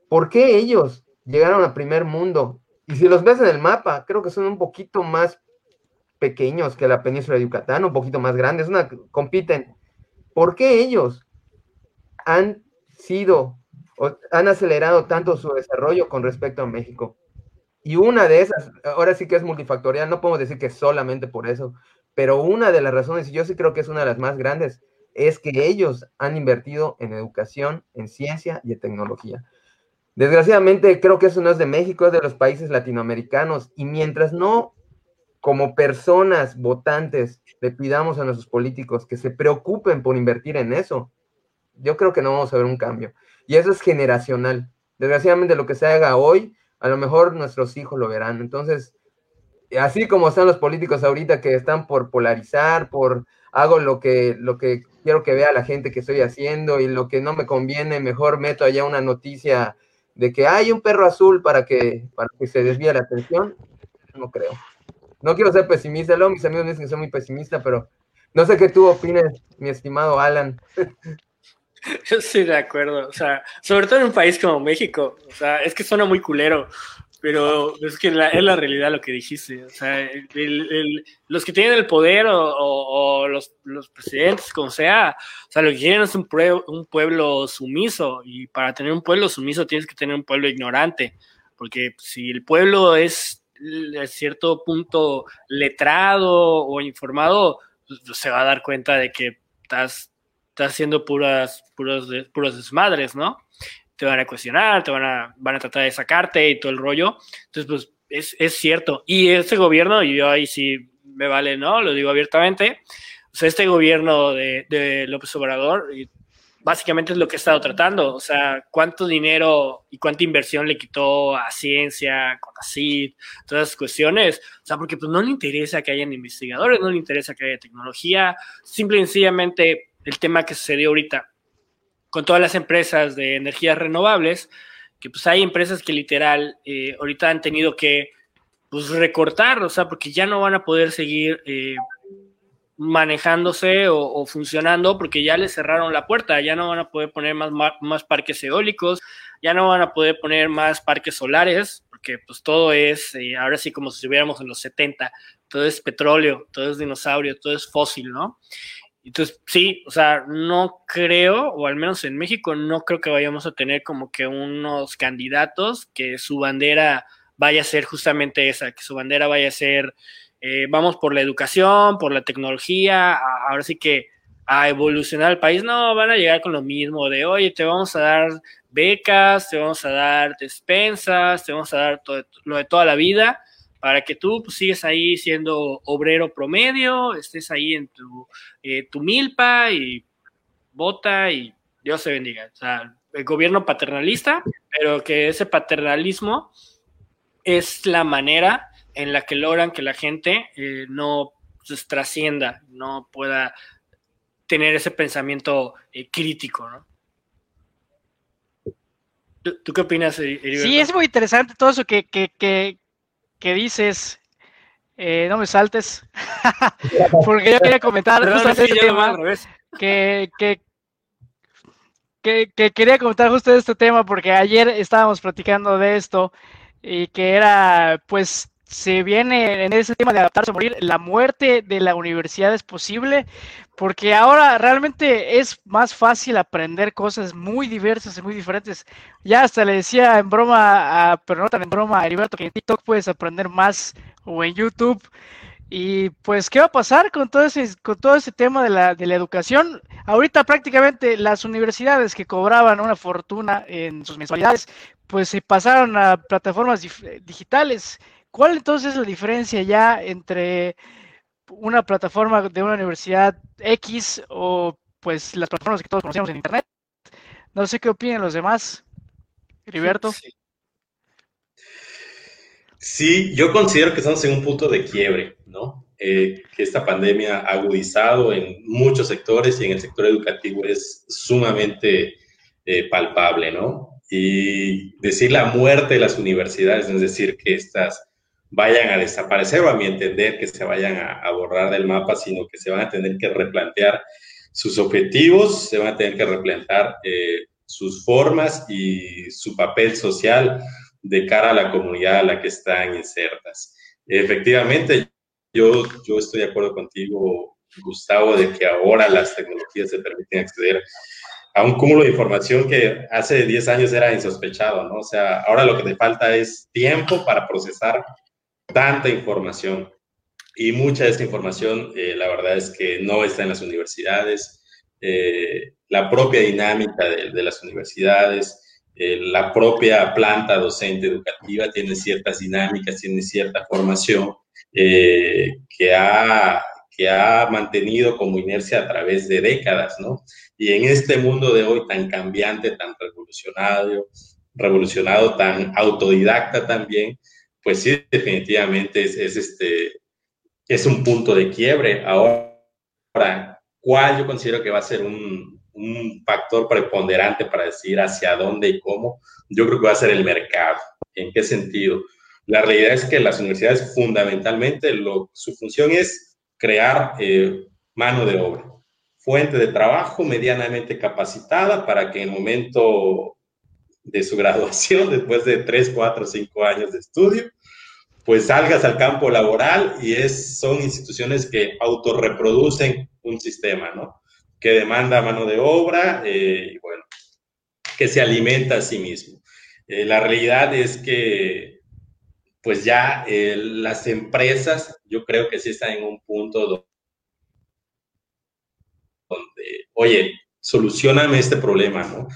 ¿Por qué ellos llegaron al primer mundo? Y si los ves en el mapa, creo que son un poquito más pequeños que la península de Yucatán, un poquito más grandes, una, compiten. ¿Por qué ellos han sido han acelerado tanto su desarrollo con respecto a México. Y una de esas, ahora sí que es multifactorial, no podemos decir que solamente por eso, pero una de las razones, y yo sí creo que es una de las más grandes, es que ellos han invertido en educación, en ciencia y en tecnología. Desgraciadamente, creo que eso no es de México, es de los países latinoamericanos. Y mientras no, como personas votantes, le pidamos a nuestros políticos que se preocupen por invertir en eso, yo creo que no vamos a ver un cambio. Y eso es generacional. Desgraciadamente lo que se haga hoy, a lo mejor nuestros hijos lo verán. Entonces, así como están los políticos ahorita que están por polarizar, por hago lo que, lo que quiero que vea la gente que estoy haciendo y lo que no me conviene, mejor meto allá una noticia de que hay un perro azul para que, para que se desvíe la atención. No creo. No quiero ser pesimista, luego mis amigos me dicen que soy muy pesimista, pero no sé qué tú opines, mi estimado Alan. Yo estoy de acuerdo, o sea, sobre todo en un país como México, o sea, es que suena muy culero, pero es que es la realidad lo que dijiste, o sea, los que tienen el poder o, los, presidentes, como sea, o sea, lo que quieren es un, un pueblo sumiso, y para tener un pueblo sumiso tienes que tener un pueblo ignorante, porque si el pueblo es a cierto punto letrado o informado, pues, se va a dar cuenta de que estás estás haciendo puras, puros, puros desmadres, ¿no? Te van a cuestionar, te van a, van a tratar de sacarte y todo el rollo. Entonces, pues es, es cierto. Y este gobierno, y yo ahí sí me vale, ¿no? Lo digo abiertamente. O sea, este gobierno de, de López Obrador, básicamente es lo que he estado tratando. O sea, cuánto dinero y cuánta inversión le quitó a ciencia, con CID, todas esas cuestiones. O sea, porque pues no le interesa que hayan investigadores, no le interesa que haya tecnología. Simple y sencillamente el tema que sucedió ahorita con todas las empresas de energías renovables, que pues hay empresas que literal eh, ahorita han tenido que pues recortar, o sea, porque ya no van a poder seguir eh, manejándose o, funcionando porque ya les cerraron la puerta, ya no van a poder poner más, más, parques eólicos, ya no van a poder poner más parques solares, porque pues todo es, eh, ahora sí como si estuviéramos en los 70, todo es petróleo, todo es dinosaurio, todo es fósil, ¿no? Entonces, sí, o sea, no creo, o al menos en México, no creo que vayamos a tener como que unos candidatos que su bandera vaya a ser justamente esa, que su bandera vaya a ser, eh, vamos por la educación, por la tecnología, ahora sí que a evolucionar el país, no, van a llegar con lo mismo de, oye, te vamos a dar becas, te vamos a dar despensas, te vamos a dar todo, lo de toda la vida, para que tú pues, sigues ahí siendo obrero promedio, estés ahí en tu, eh, tu milpa y vota y Dios se bendiga. O sea, el gobierno paternalista, pero que ese paternalismo es la manera en la que logran que la gente eh, no pues, trascienda, no pueda tener ese pensamiento eh, crítico, ¿no? ¿Tú, qué opinas, Heriberto? Sí, es muy interesante todo eso que, que, dices. Eh, no me saltes, porque yo quería comentar justo este tema, que, que, que, quería comentar justo este tema, porque ayer estábamos platicando de esto y que era, pues, se viene en ese tema de adaptarse a morir, la muerte de la universidad es posible, porque ahora realmente es más fácil aprender cosas muy diversas y muy diferentes. Ya hasta le decía en broma, pero no tan en broma, a Heriberto, que en TikTok puedes aprender más o en YouTube. Y pues, ¿qué va a pasar con todo ese, con todo ese tema de la, de la educación? Ahorita prácticamente las universidades que cobraban una fortuna en sus mensualidades, pues se pasaron a plataformas digitales ¿Cuál entonces es la diferencia ya entre una plataforma de una universidad X o pues las plataformas que todos conocemos en Internet? No sé qué opinan los demás. Heriberto. Sí. yo considero que estamos en un punto de quiebre, ¿no? Eh, que esta pandemia ha agudizado en muchos sectores y en el sector educativo es sumamente eh, palpable, ¿no? Y decir la muerte de las universidades, es decir, que estas vayan a desaparecer o a mi entender que se vayan a, borrar del mapa, sino que se van a tener que replantear sus objetivos, se van a tener que replantear eh, sus formas y su papel social de cara a la comunidad a la que están insertas. Efectivamente, yo, yo estoy de acuerdo contigo, Gustavo, de que ahora las tecnologías se permiten acceder a un cúmulo de información que hace 10 años era insospechado, ¿no? O sea, ahora lo que te falta es tiempo para procesar tanta información. Y mucha de esta información, eh, la verdad es que no está en las universidades. Eh, la propia dinámica de, las universidades, eh, la propia planta docente educativa tiene ciertas dinámicas, tiene cierta formación que, ha, que ha mantenido como inercia a través de décadas, ¿no? Y en este mundo de hoy tan cambiante, tan revolucionario, revolucionado, tan autodidacta también, pues sí, definitivamente es, este, es un punto de quiebre. Ahora, ¿cuál yo considero que va a ser un, un factor preponderante para decir hacia dónde y cómo? Yo creo que va a ser el mercado. ¿En qué sentido? La realidad es que las universidades fundamentalmente su función es crear eh, mano de obra, fuente de trabajo medianamente capacitada para que en el momento de su graduación, después de 3, 4, 5 años de estudio, pues salgas al campo laboral y es, son instituciones que autorreproducen un sistema, ¿no? Que demanda mano de obra eh, y bueno, que se alimenta a sí mismo. Eh, la realidad es que pues ya eh, las empresas, yo creo que sí están en un punto donde, oye, solucioname este problema, ¿no?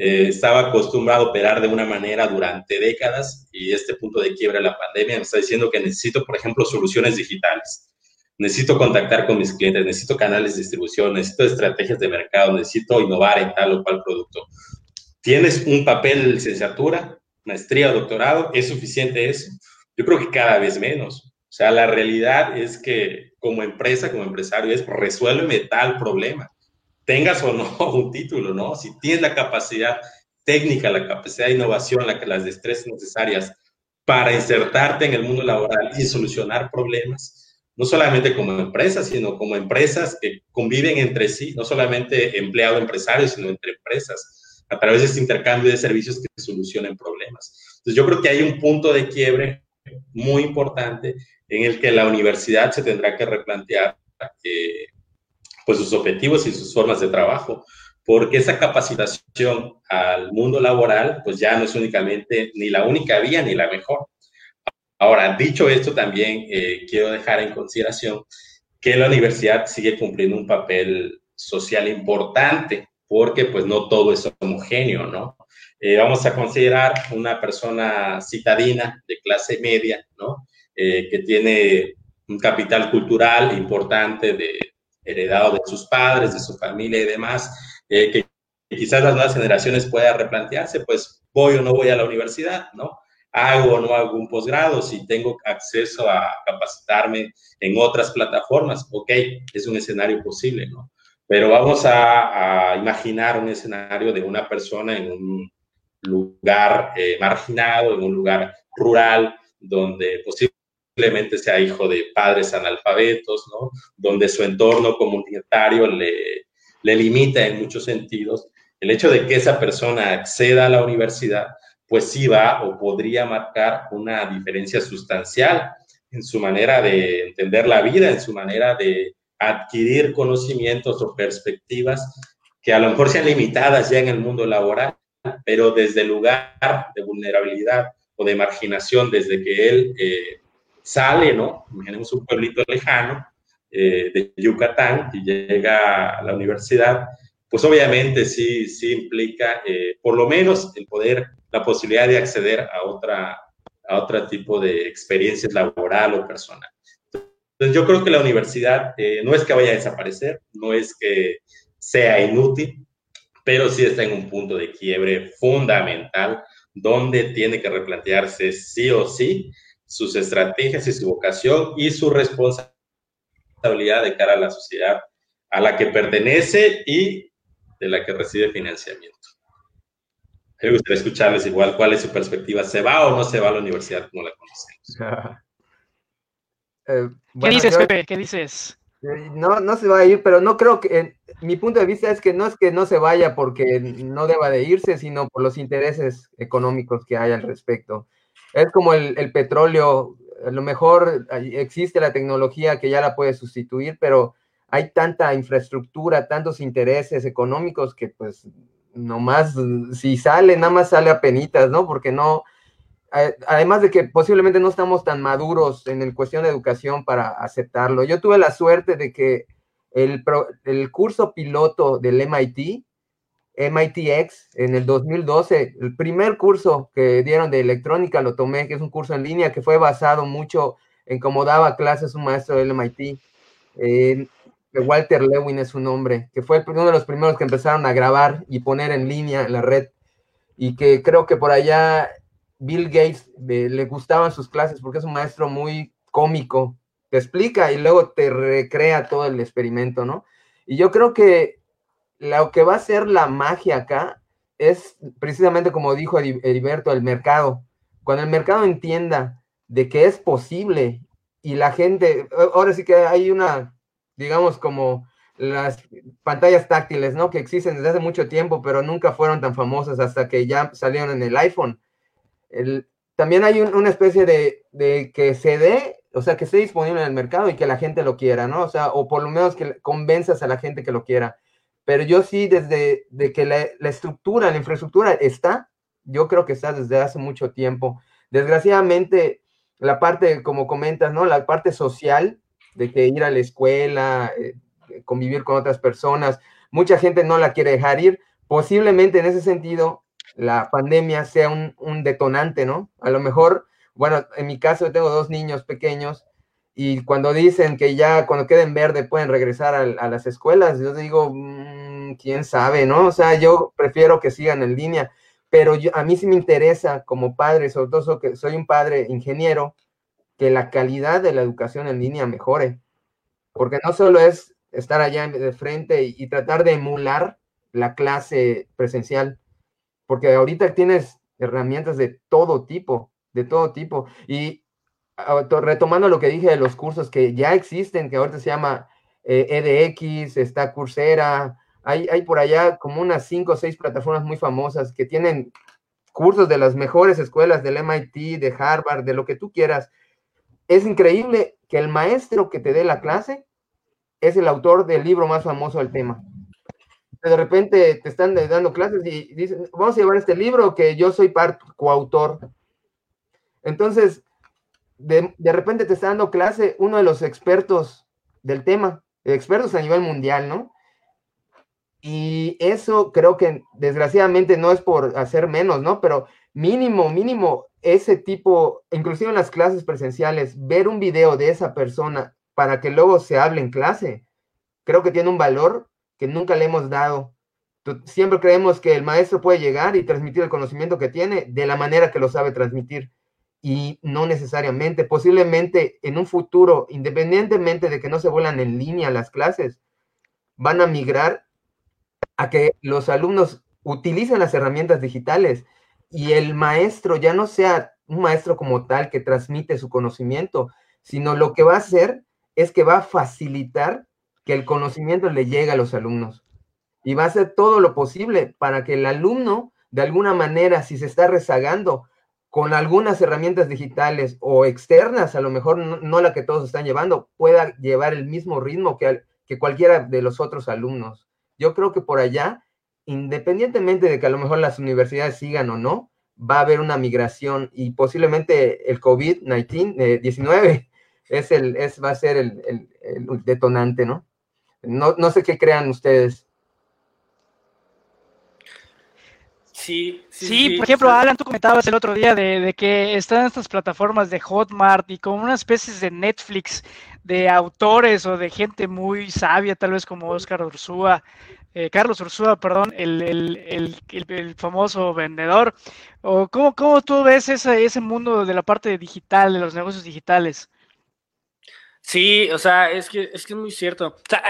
Eh, estaba acostumbrado a operar de una manera durante décadas y este punto de quiebra de la pandemia me está diciendo que necesito, por ejemplo, soluciones digitales. Necesito contactar con mis clientes, necesito canales de distribución, necesito estrategias de mercado, necesito innovar en tal o cual producto. ¿Tienes un papel de licenciatura, maestría o doctorado? ¿Es suficiente eso? Yo creo que cada vez menos. O sea, la realidad es que como empresa, como empresario, es resuélveme tal problema tengas o no un título, ¿no? Si tienes la capacidad técnica, la capacidad de innovación, la, las destrezas necesarias para insertarte en el mundo laboral y solucionar problemas, no solamente como empresas, sino como empresas que conviven entre sí, no solamente empleado-empresario, sino entre empresas, a través de este intercambio de servicios que solucionen problemas. Entonces, yo creo que hay un punto de quiebre muy importante en el que la universidad se tendrá que replantear eh, pues sus objetivos y sus formas de trabajo, porque esa capacitación al mundo laboral, pues ya no es únicamente ni la única vía ni la mejor. Ahora, dicho esto, también eh, quiero dejar en consideración que la universidad sigue cumpliendo un papel social importante, porque pues no todo es homogéneo, ¿no? Eh, vamos a considerar una persona citadina de clase media, ¿no? Eh, que tiene un capital cultural importante de, heredado de sus padres, de su familia y demás, eh, que quizás las nuevas generaciones puedan replantearse, pues voy o no voy a la universidad, ¿no? hago o no hago un posgrado, si tengo acceso a capacitarme en otras plataformas, ok, es un escenario posible, ¿no? Pero vamos a, imaginar un escenario de una persona en un lugar eh, marginado, en un lugar rural, donde posiblemente sea hijo de padres analfabetos, ¿no? Donde su entorno comunitario le, le limita en muchos sentidos. El hecho de que esa persona acceda a la universidad, pues sí va o podría marcar una diferencia sustancial en su manera de entender la vida, en su manera de adquirir conocimientos o perspectivas que a lo mejor sean limitadas ya en el mundo laboral, pero desde el lugar de vulnerabilidad o de marginación, desde que él eh, sale, ¿no? Imaginemos un pueblito lejano eh, de Yucatán y llega a la universidad, pues obviamente sí, sí implica eh, por lo menos el poder, la posibilidad de acceder a otra a otro tipo de experiencias laboral o personal. Entonces, yo creo que la universidad eh, no es que vaya a desaparecer, no es que sea inútil, pero sí está en un punto de quiebre fundamental donde tiene que replantearse sí o sí sus estrategias y su vocación y su responsabilidad de cara a la sociedad a la que pertenece y de la que recibe financiamiento. Me gustaría escucharles igual cuál es su perspectiva. ¿Se va o no se va a la universidad como la conocemos? Eh, ¿Qué dices, Pepe? ¿Qué dices? Eh, no, no se va a ir, pero no creo que, mi punto de vista es que no es que no se vaya porque no deba de irse, sino por los intereses económicos que hay al respecto. Es como el, petróleo, a lo mejor existe la tecnología que ya la puede sustituir, pero hay tanta infraestructura, tantos intereses económicos que pues nomás, si sale, nada más sale a penitas, ¿no? Porque no, además de que posiblemente no estamos tan maduros en el cuestión de educación para aceptarlo. Yo tuve la suerte de que el curso piloto del MIT, MITx, en el 2012, el primer curso que dieron de electrónica lo tomé, que es un curso en línea que fue basado mucho en cómo daba clases un maestro del MIT. Walter Lewin es su nombre, que fue uno de los primeros que empezaron a grabar y poner en línea en la red, y que creo que por allá Bill Gates le gustaban sus clases porque es un maestro muy cómico, te explica y luego te recrea todo el experimento, ¿no? Y yo creo que lo que va a ser la magia acá es precisamente como dijo Heriberto, el mercado. Cuando el mercado entienda de que es posible y la gente, ahora sí que hay una, digamos, como las pantallas táctiles, ¿no? Que existen desde hace mucho tiempo, pero nunca fueron tan famosas hasta que ya salieron en el iPhone también hay una especie de, que se dé, o sea, que esté disponible en el mercado y que la gente lo quiera, ¿no? O sea, o por lo menos que convenzas a la gente que lo quiera. Pero yo sí, desde de que la, estructura, la infraestructura está, yo creo que está desde hace mucho tiempo. Desgraciadamente, la parte, como comentas, ¿no? La parte social, de que ir a la escuela, eh, convivir con otras personas, mucha gente no la quiere dejar ir. Posiblemente en ese sentido, la pandemia sea un, detonante, ¿no? A lo mejor, bueno, en mi caso yo tengo dos niños pequeños y cuando dicen que ya cuando queden verde pueden regresar a, las escuelas, yo digo, mm, quién sabe, ¿no? O sea, yo prefiero que sigan en línea, pero a mí sí me interesa como padre, sobre todo que soy un padre ingeniero, que la calidad de la educación en línea mejore, porque no solo es estar allá de frente y tratar de emular la clase presencial, porque ahorita tienes herramientas de todo tipo, de todo tipo. Y ah, retomando lo que dije de los cursos que ya existen, que ahorita se llama EDX, eh, e está Coursera, hay, por allá como unas cinco o seis plataformas muy famosas que tienen cursos de las mejores escuelas del MIT, de Harvard, de lo que tú quieras. Es increíble que el maestro que te dé la clase es el autor del libro más famoso del tema de repente te están dando clases y dicen, vamos a llevar este libro que yo soy parte, coautor. Entonces, de, repente te está dando clase uno de los expertos del tema, expertos a nivel mundial, ¿no? Y eso creo que desgraciadamente no es por hacer menos, ¿no? Pero mínimo, mínimo, ese tipo, inclusive en las clases presenciales, ver un video de esa persona para que luego se hable en clase, creo que tiene un valor que nunca le hemos dado. Siempre creemos que el maestro puede llegar y transmitir el conocimiento que tiene de la manera que lo sabe transmitir. y no necesariamente, posiblemente en un futuro, independientemente de que no se vuelan en línea las clases, van a migrar a que los alumnos utilicen las herramientas digitales y el maestro ya no sea un maestro como tal que transmite su conocimiento, sino lo que va a hacer es que va a facilitar que el conocimiento le llegue a los alumnos y va a hacer todo lo posible para que el alumno, de alguna manera, si se está rezagando, con algunas herramientas digitales o externas, a lo mejor no, la que todos están llevando, pueda llevar el mismo ritmo que, que cualquiera de los otros alumnos. Yo creo que por allá, independientemente de que a lo mejor las universidades sigan o no, va a haber una migración y posiblemente el COVID-19 19 es el, es, va a ser el, el, detonante, ¿no? ¿no? No sé qué crean ustedes. Sí, sí, por ejemplo, Alan, tú comentabas el otro día de, que están estas plataformas de Hotmart y como una especie de Netflix de autores o de gente muy sabia, tal vez como Oscar Ursúa, eh, Carlos Ursúa, perdón, el, famoso vendedor. O ¿cómo, ¿Cómo tú ves ese, ese mundo de la parte digital, de los negocios digitales? Sí, o sea, es que es, que es muy cierto. O sea,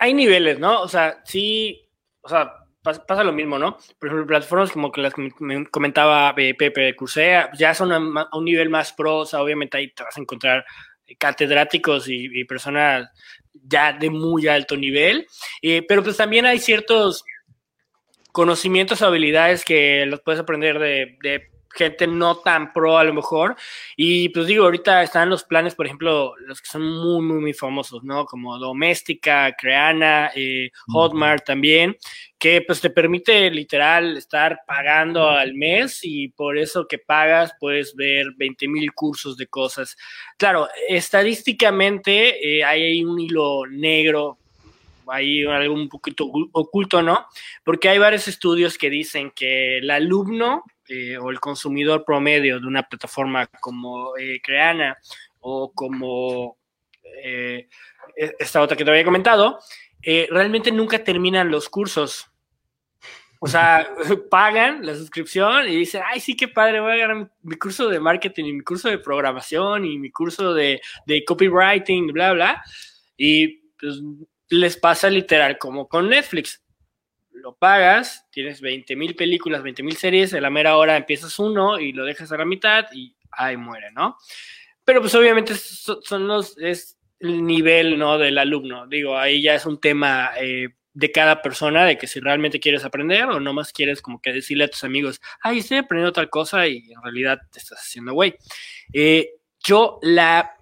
hay niveles, ¿no? O sea, sí, o sea, pasa, lo mismo, ¿no? Por ejemplo, plataformas como las que me comentaba Pepe de Cursea, ya son a, un nivel más pro, o sea, obviamente ahí te vas a encontrar catedráticos y, personas ya de muy alto nivel, eh, pero pues también hay ciertos conocimientos, habilidades que los puedes aprender de, de gente no tan pro a lo mejor. Y pues digo, ahorita están los planes, por ejemplo, los que son muy, muy, muy famosos, ¿no? Como Doméstica, Creana, eh, Hotmart también, que pues te permite literal estar pagando al mes y por eso que pagas puedes ver 20 mil cursos de cosas. Claro, estadísticamente eh, hay un hilo negro hay algo un poquito oculto, ¿no? Porque hay varios estudios que dicen que el alumno eh, o el consumidor promedio de una plataforma como eh, Creana o como eh, e-, esta otra que te había comentado, realmente nunca terminan los cursos. O sea, pagan la suscripción y dicen, ay, sí, qué padre, voy a ganar mi curso de marketing y mi curso de programación y mi curso de, de copywriting, bla, bla. Y pues les pasa literal como con Netflix pagas, tienes 20 mil películas, 20 mil series, a la mera hora empiezas uno y lo dejas a la mitad y ahí muere, ¿no? Pero pues obviamente son los, es el nivel, ¿no? Del alumno. Digo, ahí ya es un tema eh, de cada persona, de que si realmente quieres aprender o nomás quieres como que decirle a tus amigos, ay, estoy aprendiendo tal cosa y en realidad te estás haciendo güey. Eh, yo la,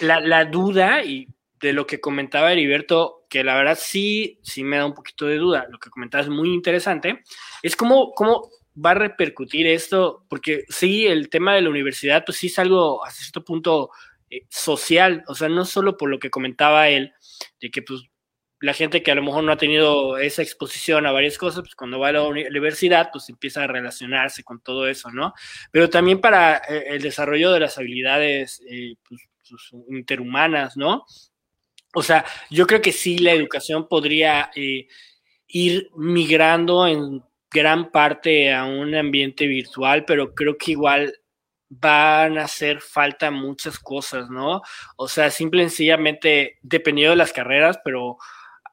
la, la duda, y de lo que comentaba Heriberto, que la verdad sí, sí me da un poquito de duda, lo que comentabas es muy interesante, es cómo, cómo va a repercutir esto, porque sí, el tema de la universidad, pues sí es algo hasta cierto punto eh, social, o sea, no solo por lo que comentaba él, de que pues la gente que a lo mejor no ha tenido esa exposición a varias cosas, pues cuando va a la universidad, pues empieza a relacionarse con todo eso, ¿no? Pero también para eh, el desarrollo de las habilidades eh, pues, pues, interhumanas, ¿no? O sea, yo creo que sí, la educación podría eh, ir migrando en gran parte a un ambiente virtual, pero creo que igual van a hacer falta muchas cosas, ¿no? O sea, simple y sencillamente, dependiendo de las carreras, pero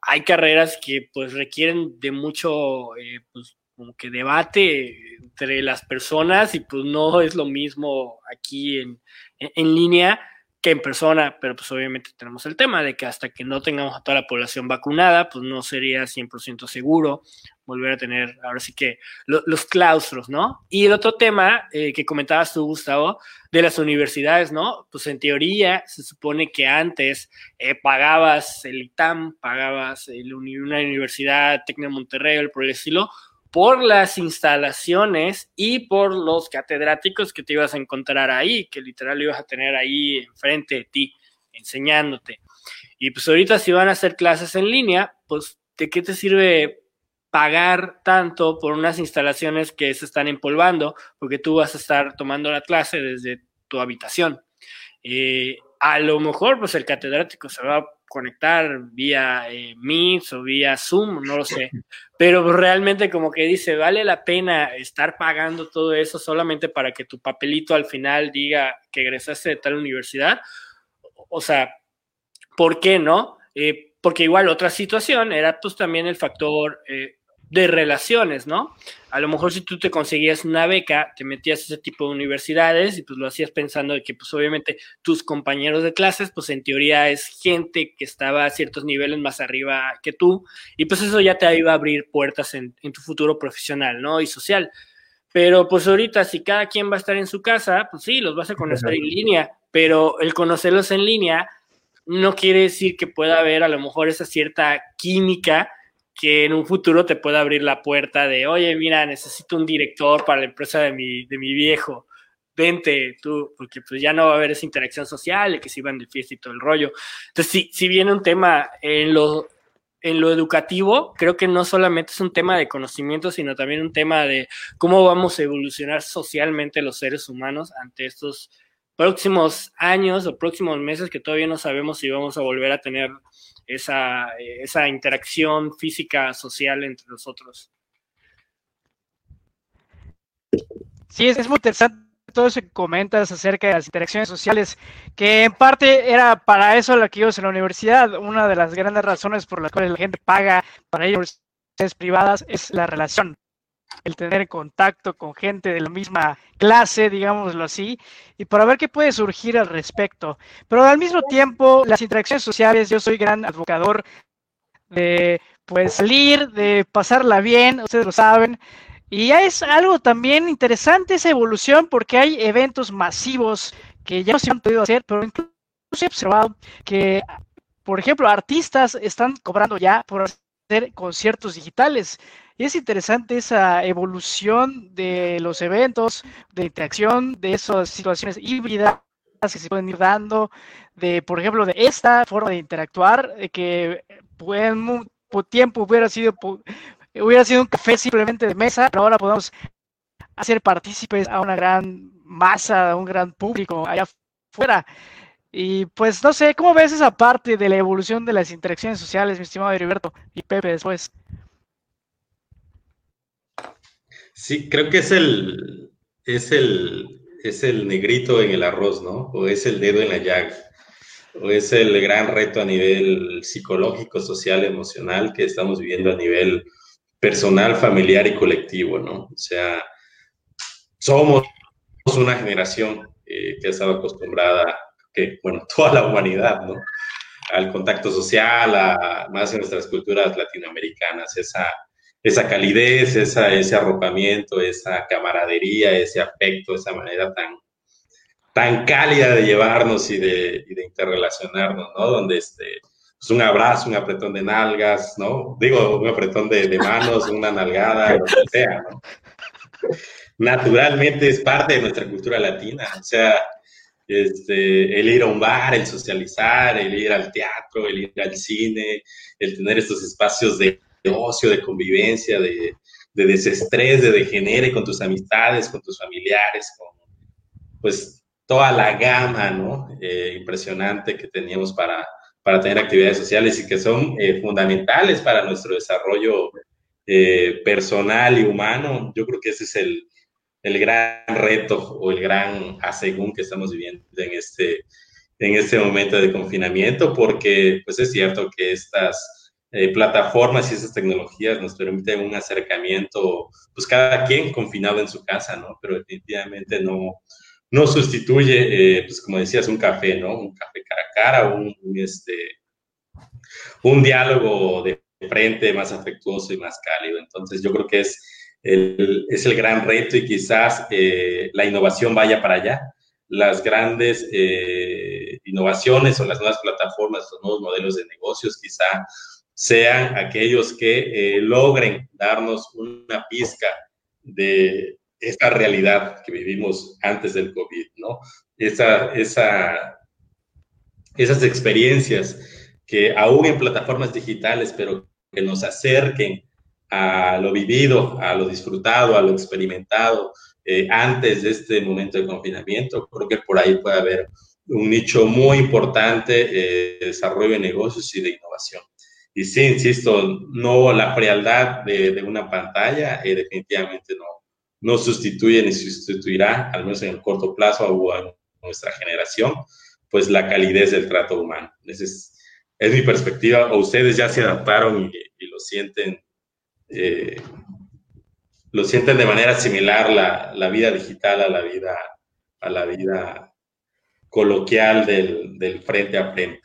hay carreras que pues requieren de mucho, eh, pues como que debate entre las personas y pues no es lo mismo aquí en, en línea que en persona, pero pues obviamente tenemos el tema de que hasta que no tengamos a toda la población vacunada, pues no sería 100% seguro volver a tener, ahora sí que los claustros, ¿no? Y el otro tema eh, que comentabas tú, Gustavo, de las universidades, ¿no? Pues en teoría se supone que antes eh, pagabas el ITAM, pagabas el, una universidad de Monterrey, el por el estilo, por las instalaciones y por los catedráticos que te ibas a encontrar ahí, que literal ibas a tener ahí enfrente de ti, enseñándote. Y pues ahorita si van a hacer clases en línea, pues ¿de qué te sirve pagar tanto por unas instalaciones que se están empolvando? Porque tú vas a estar tomando la clase desde tu habitación. Eh, a lo mejor pues el catedrático se va conectar vía eh, o vía Zoom, no lo sé. Pero realmente como que dice, vale la pena estar pagando todo eso solamente para que tu papelito al final diga que egresaste de tal universidad. O sea, ¿por qué no? Eh, porque igual otra situación era pues también el factor eh, de relaciones, ¿no? A lo mejor si tú te conseguías una beca, te metías a ese tipo de universidades y pues lo hacías pensando de que pues obviamente tus compañeros de clases, pues en teoría es gente que estaba a ciertos niveles más arriba que tú y pues eso ya te iba a abrir puertas en, tu futuro profesional, ¿no? Y social. Pero pues ahorita si cada quien va a estar en su casa, pues sí, los vas a conocer en línea, pero el conocerlos en línea no quiere decir que pueda haber a lo mejor esa cierta química que en un futuro te pueda abrir la puerta de, oye, mira, necesito un director para la empresa de mi, de mi viejo, vente tú, porque pues ya no va a haber esa interacción social, que se iban de fiesta y todo el rollo. Entonces, si, si viene un tema en lo, en lo educativo, creo que no solamente es un tema de conocimiento, sino también un tema de cómo vamos a evolucionar socialmente los seres humanos ante estos próximos años o próximos meses que todavía no sabemos si vamos a volver a tener esa, esa interacción física, social entre nosotros. Sí, es, muy interesante todo eso que comentas acerca de las interacciones sociales, que en parte era para eso lo que ibas en la universidad. Una de las grandes razones por las cuales la gente paga para ir a universidades privadas es la relación el tener contacto con gente de la misma clase, digámoslo así, y para ver qué puede surgir al respecto. Pero al mismo tiempo, las interacciones sociales, yo soy gran advocador de pues salir, de pasarla bien, ustedes lo saben. Y es algo también interesante esa evolución porque hay eventos masivos que ya no se han podido hacer, pero incluso he observado que, por ejemplo, artistas están cobrando ya por conciertos digitales. Y es interesante esa evolución de los eventos, de interacción, de esas situaciones híbridas que se pueden ir dando, de, por ejemplo, de esta forma de interactuar, que en tiempo hubiera sido, hubiera sido un café simplemente de mesa, pero ahora podemos hacer partícipes a una gran masa, a un gran público allá afuera. Y pues no sé, ¿cómo ves esa parte de la evolución de las interacciones sociales, mi estimado Heriberto y Pepe después? Sí, creo que es el, es el, es el negrito en el arroz, ¿no? O es el dedo en la llaga. O es el gran reto a nivel psicológico, social, emocional que estamos viviendo a nivel personal, familiar y colectivo, ¿no? O sea, somos una generación eh, que ha estado acostumbrada, que, bueno, toda la humanidad, ¿no? Al contacto social, a, más en nuestras culturas latinoamericanas, esa esa calidez, esa, ese arropamiento, esa camaradería, ese afecto, esa manera tan, tan cálida de llevarnos y de, y de interrelacionarnos, ¿no? Donde este, pues un abrazo, un apretón de nalgas, ¿no? Digo, un apretón de, de manos, una nalgada, lo que sea, ¿no? Naturalmente es parte de nuestra cultura latina, o sea, este, el ir a un bar, el socializar, el ir al teatro, el ir al cine, el tener estos espacios de de ocio, de convivencia, de, de desestrés, de degenere con tus amistades, con tus familiares, con pues toda la gama, ¿no? Eh, impresionante que teníamos para, para tener actividades sociales y que son eh, fundamentales para nuestro desarrollo eh, personal y humano. Yo creo que ese es el, el gran reto o el gran asegún que estamos viviendo en este, en este momento de confinamiento, porque pues es cierto que estas eh, plataformas y esas tecnologías nos permiten un acercamiento, pues cada quien confinado en su casa, ¿no? Pero definitivamente no, no sustituye, eh, pues como decías, un café, ¿no? Un café cara a cara, un, este, un diálogo de frente más afectuoso y más cálido. Entonces yo creo que es es el gran reto y quizás eh, la innovación vaya para allá. Las grandes innovaciones o las nuevas plataformas, los nuevos modelos de negocios quizá sean aquellos que eh, logren darnos una pizca de esta realidad que vivimos antes del COVID, ¿no? Esa, esa, esas experiencias que aún en plataformas digitales, pero que nos acerquen a lo vivido, a lo disfrutado, a lo experimentado eh, antes de este momento de confinamiento, creo que por ahí puede haber un nicho muy importante de desarrollo de negocios y de innovación. Y sí, insisto, no la frialdad de, una pantalla eh, definitivamente no, no sustituye ni sustituirá, al menos en el corto plazo a nuestra generación, pues la calidez del trato humano. Esa es, es mi perspectiva, o ustedes ya se adaptaron y, lo sienten, eh, lo sienten de manera similar la, la, vida digital a la vida, a la vida coloquial del, del frente a frente.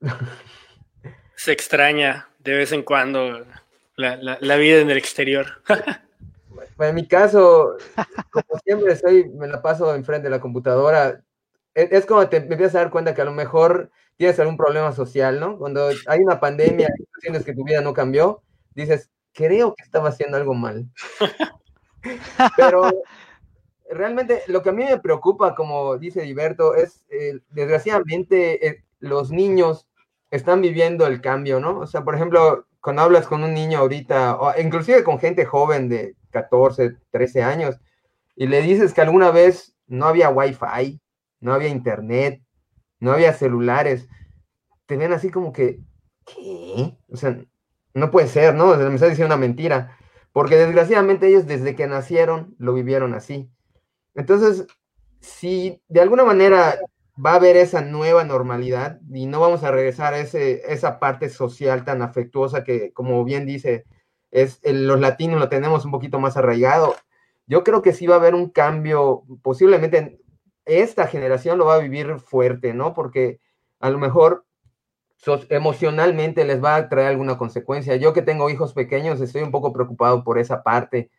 Se extraña de vez en cuando la, la, vida en el exterior. en mi caso, como siempre soy, me la paso enfrente de la computadora. Es, es como te me empiezas a dar cuenta que a lo mejor tienes algún problema social, ¿no? Cuando hay una pandemia y tú sientes que tu vida no cambió, dices, creo que estaba haciendo algo mal. Pero realmente lo que a mí me preocupa, como dice Diverto, es, eh, desgraciadamente, eh, los niños están viviendo el cambio, ¿no? O sea, por ejemplo, cuando hablas con un niño ahorita, o inclusive con gente joven de 14, 13 años, y le dices que alguna vez no había wifi, no había internet, no había celulares, te ven así como que, ¿qué? O sea, no puede ser, ¿no? O me estás diciendo una mentira, porque desgraciadamente ellos desde que nacieron lo vivieron así. Entonces, si de alguna manera va a haber esa nueva normalidad y no vamos a regresar a ese, esa parte social tan afectuosa que, como bien dice, es los latinos lo tenemos un poquito más arraigado. Yo creo que sí va a haber un cambio, posiblemente esta generación lo va a vivir fuerte, ¿no? Porque a lo mejor emocionalmente les va a traer alguna consecuencia. Yo que tengo hijos pequeños, estoy un poco preocupado por esa parte.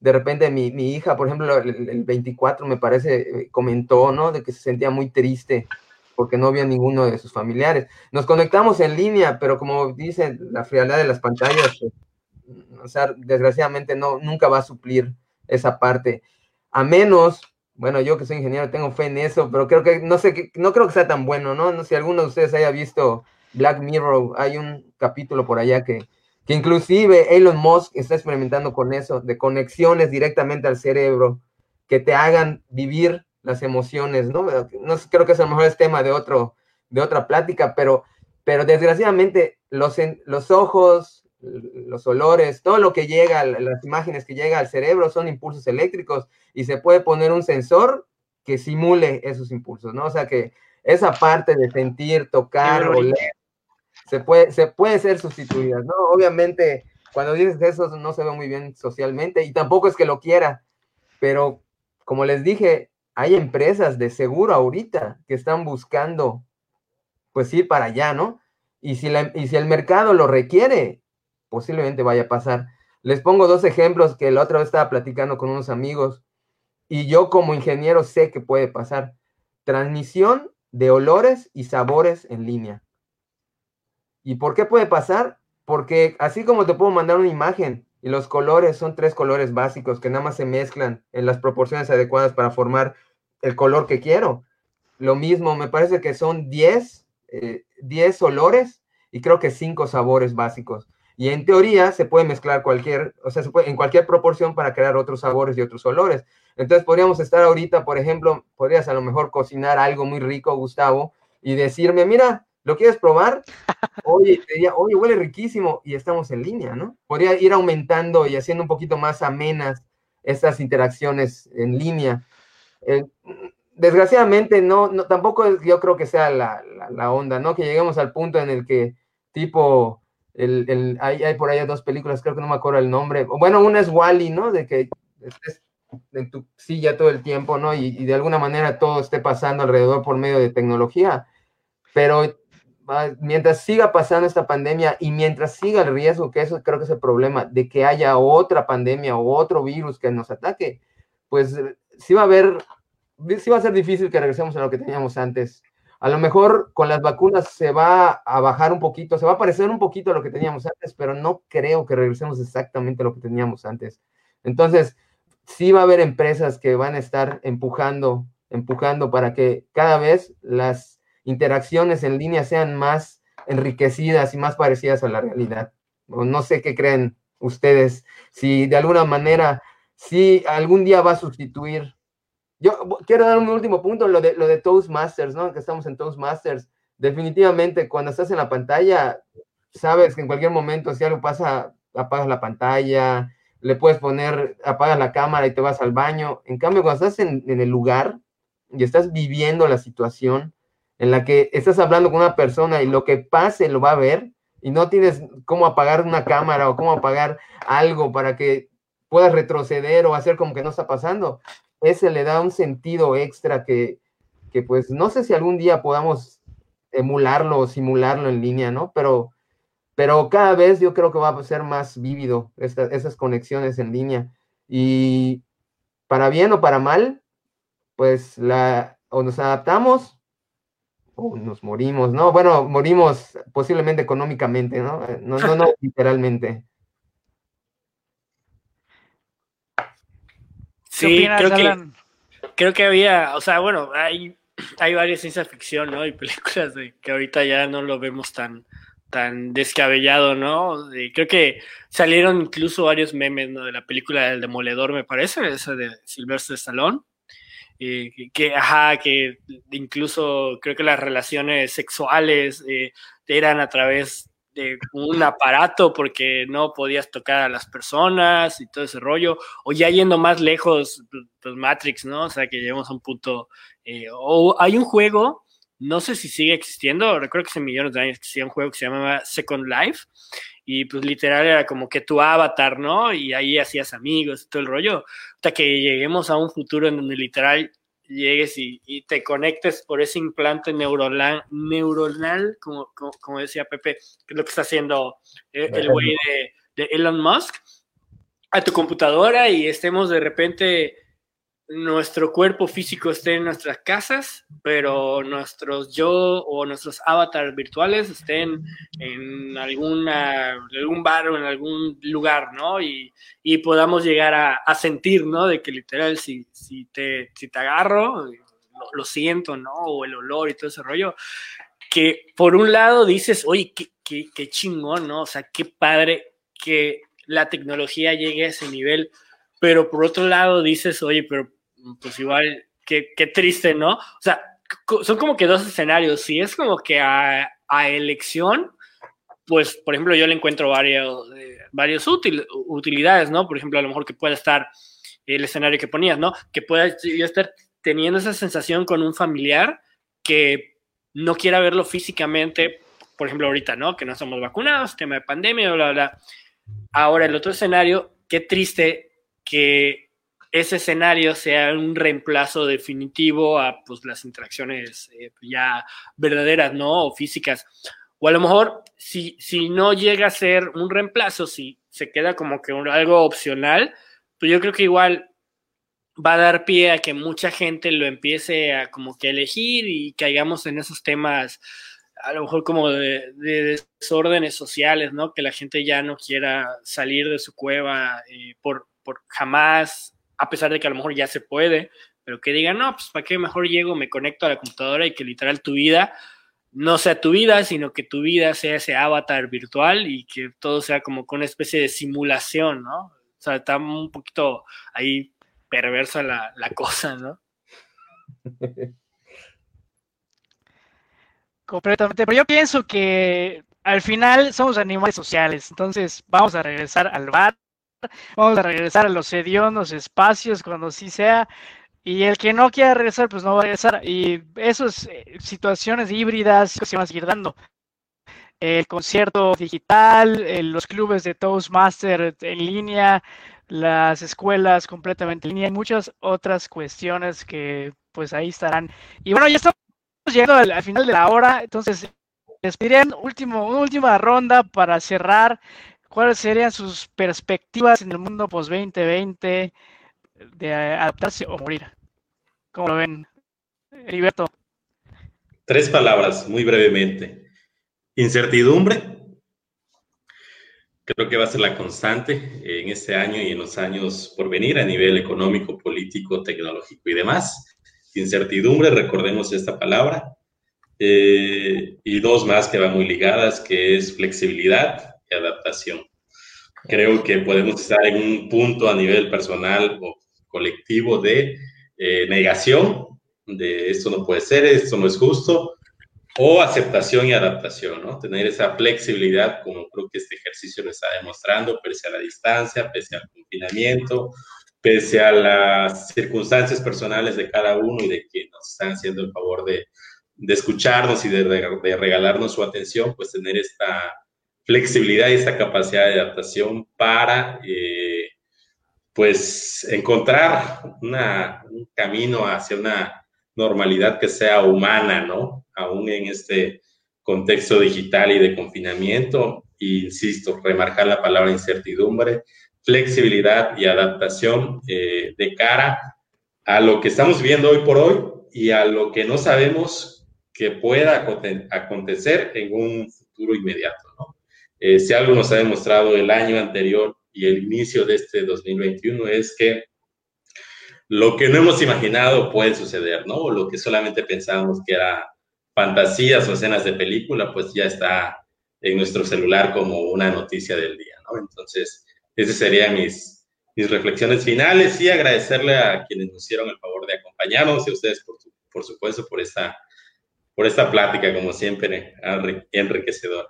De repente mi, hija, por ejemplo, el, 24 me parece, eh, comentó, ¿no? De que se sentía muy triste porque no había ninguno de sus familiares. Nos conectamos en línea, pero como dicen, la frialdad de las pantallas, pues, o sea, desgraciadamente no, nunca va a suplir esa parte. A menos bueno, yo que soy ingeniero tengo fe en eso, pero creo que, no sé, no creo que sea tan bueno, ¿no? No sé si alguno de ustedes haya visto Black Mirror, hay un capítulo por allá que, que inclusive Elon Musk está experimentando con eso, de conexiones directamente al cerebro, que te hagan vivir las emociones, ¿no? No creo que eso a lo mejor es tema de, otro, de otra plática, pero, pero desgraciadamente los, los ojos, los olores, todo lo que llega, las imágenes que llega al cerebro son impulsos eléctricos y se puede poner un sensor que simule esos impulsos, ¿no? O sea que esa parte de sentir, tocar, oler, se puede, se puede ser sustituida, ¿no? Obviamente, cuando dices eso no se ve muy bien socialmente y tampoco es que lo quiera, pero como les dije, hay empresas de seguro ahorita que están buscando, pues ir para allá, ¿no? Y si, y si el mercado lo requiere, posiblemente vaya a pasar. Les pongo dos ejemplos que la otra vez estaba platicando con unos amigos y yo como ingeniero sé que puede pasar. Transmisión de olores y sabores en línea. ¿Y por qué puede pasar? Porque así como te puedo mandar una imagen y los colores son tres colores básicos que nada más se mezclan en las proporciones adecuadas para formar el color que quiero. Lo mismo, me parece que son 10, 10 eh, olores y creo que 5 sabores básicos. Y en teoría se puede mezclar cualquier, o sea, se puede, en cualquier proporción para crear otros sabores y otros olores. Entonces podríamos estar ahorita, por ejemplo, podrías a lo mejor cocinar algo muy rico, Gustavo, y decirme, mira, ¿lo quieres probar? Oye, oye, huele riquísimo y estamos en línea, ¿no? Podría ir aumentando y haciendo un poquito más amenas estas interacciones en línea. Eh, desgraciadamente, no, no, tampoco yo creo que sea la, la onda, ¿no? Que lleguemos al punto en el que tipo el, hay, hay, por ahí dos películas, creo que no me acuerdo el nombre. Bueno, una es Wally, ¿no? De que estés en tu silla todo el tiempo, ¿no? Y, de alguna manera todo esté pasando alrededor por medio de tecnología. Pero mientras siga pasando esta pandemia y mientras siga el riesgo, que eso creo que es el problema, de que haya otra pandemia o otro virus que nos ataque, pues sí va a haber, sí va a ser difícil que regresemos a lo que teníamos antes. A lo mejor con las vacunas se va a bajar un poquito, se va a parecer un poquito a lo que teníamos antes, pero no creo que regresemos exactamente a lo que teníamos antes. Entonces, sí va a haber empresas que van a estar empujando, empujando para que cada vez las interacciones en línea sean más enriquecidas y más parecidas a la realidad. No sé qué creen ustedes, si de alguna manera, si algún día va a sustituir yo quiero dar un último punto, lo de, lo de Toastmasters, ¿no? Que estamos en Toastmasters. Definitivamente, cuando estás en la pantalla, sabes que en cualquier momento, si algo pasa, apagas la pantalla, le puedes poner, apagas la cámara y te vas al baño. En cambio, cuando estás en, en el lugar y estás viviendo la situación en la que estás hablando con una persona y lo que pase lo va a ver y no tienes cómo apagar una cámara o cómo apagar algo para que puedas retroceder o hacer como que no está pasando, ese le da un sentido extra que, que pues no sé si algún día podamos emularlo o simularlo en línea, ¿no? Pero, pero cada vez yo creo que va a ser más vívido esas conexiones en línea. Y para bien o para mal, pues la, o nos adaptamos o nos morimos, ¿no? Bueno, morimos posiblemente económicamente, ¿no? No, no, no literalmente. Sí, creo que, creo que había, o sea, bueno, hay, hay varias ciencia ficción, ¿no? Y películas de que ahorita ya no lo vemos tan, tan descabellado, ¿no? creo que salieron incluso varios memes, ¿no? De la película del Demoledor, me parece, esa de Sylvester Stallone. Eh, que, ajá, que incluso creo que las relaciones sexuales eh, eran a través un aparato porque no podías tocar a las personas y todo ese rollo, o ya yendo más lejos, pues Matrix, ¿no? O sea, que llegamos a un punto, eh, o hay un juego, no sé si sigue existiendo, recuerdo que hace millones de años existía un juego que se llamaba Second Life, y pues literal era como que tu avatar, ¿no? Y ahí hacías amigos y todo el rollo, hasta que lleguemos a un futuro en donde literal llegues y, te conectes por ese implante neuronal, neuronal como, como, decía Pepe, que es lo que está haciendo el güey de, de, Elon Musk, a tu computadora y estemos de repente, nuestro cuerpo físico esté en nuestras casas, pero nuestros yo o nuestros avatars virtuales estén en algún bar o en algún lugar, ¿no? Y, y podamos llegar a, a, sentir, ¿no? De que literal, si, si, te, si te agarro, lo, lo, siento, ¿no? O el olor y todo ese rollo. Que por un lado dices, oye, qué, qué, qué chingón, ¿no? O sea, qué padre que la tecnología llegue a ese nivel, pero por otro lado dices, oye, pero pues igual, qué, qué triste, ¿no? O sea, son como que dos escenarios. Si es como que a, a elección, pues, por ejemplo, yo le encuentro varios, eh, varios utilidades, ¿no? Por ejemplo, a lo mejor que pueda estar el escenario que ponías, ¿no? Que pueda yo estar teniendo esa sensación con un familiar que no quiera verlo físicamente, por ejemplo, ahorita, ¿no? Que no estamos vacunados, tema de pandemia, bla, bla, bla. Ahora, el otro escenario, qué triste que ese escenario sea un reemplazo definitivo a pues, las interacciones eh, ya verdaderas, ¿no? O físicas. O a lo mejor, si, si no llega a ser un reemplazo, si se queda como que algo opcional, pues yo creo que igual va a dar pie a que mucha gente lo empiece a como que elegir y caigamos en esos temas a lo mejor como de, desórdenes sociales, ¿no? Que la gente ya no quiera salir de su cueva eh, por, por jamás a pesar de que a lo mejor ya se puede, pero que digan, no, pues para qué mejor llego, me conecto a la computadora y que literal tu vida no sea tu vida, sino que tu vida sea ese avatar virtual y que todo sea como con una especie de simulación, ¿no? O sea, está un poquito ahí perversa la, la cosa, ¿no? Completamente, pero yo pienso que al final somos animales sociales, entonces vamos a regresar al bar Vamos a regresar a los hediondos espacios cuando sí sea. Y el que no quiera regresar, pues no va a regresar. Y esas eh, situaciones híbridas se van a seguir dando. El concierto digital, eh, los clubes de Toastmaster en línea, las escuelas completamente en línea y muchas otras cuestiones que pues ahí estarán. Y bueno, ya estamos llegando al, final de la hora, entonces les pedirían último, una última ronda para cerrar ¿Cuáles serían sus perspectivas en el mundo post-2020 de adaptarse o morir? ¿Cómo lo ven, Heriberto? Tres palabras, muy brevemente. Incertidumbre. Creo que va a ser la constante en este año y en los años por venir a nivel económico, político, tecnológico y demás. Incertidumbre, recordemos esta palabra. Eh, y dos más que van muy ligadas, que es flexibilidad adaptación. Creo que podemos estar en un punto a nivel personal o colectivo de eh, negación de esto no puede ser, esto no es justo, o aceptación y adaptación, ¿no? Tener esa flexibilidad, como creo que este ejercicio lo está demostrando, pese a la distancia, pese al confinamiento, pese a las circunstancias personales de cada uno y de que nos están haciendo el favor de, de escucharnos y de, de, regalarnos su atención, pues tener esta flexibilidad y esta capacidad de adaptación para, eh, pues, encontrar un camino hacia una normalidad que sea humana, ¿no? Aún en este contexto digital y de confinamiento. E, insisto, remarcar la palabra incertidumbre, flexibilidad y adaptación eh, de cara a lo que estamos viendo hoy por hoy y a lo que no sabemos que pueda acontecer en un futuro inmediato. ¿no? Eh, si algo nos ha demostrado el año anterior y el inicio de este 2021 es que lo que no hemos imaginado puede suceder, ¿no? O lo que solamente pensábamos que era fantasías o escenas de película, pues ya está en nuestro celular como una noticia del día, ¿no? Entonces, esas serían mis, mis reflexiones finales y agradecerle a quienes nos hicieron el favor de acompañarnos y a ustedes, por, por supuesto, por esta, por esta plática, como siempre, enriquecedora.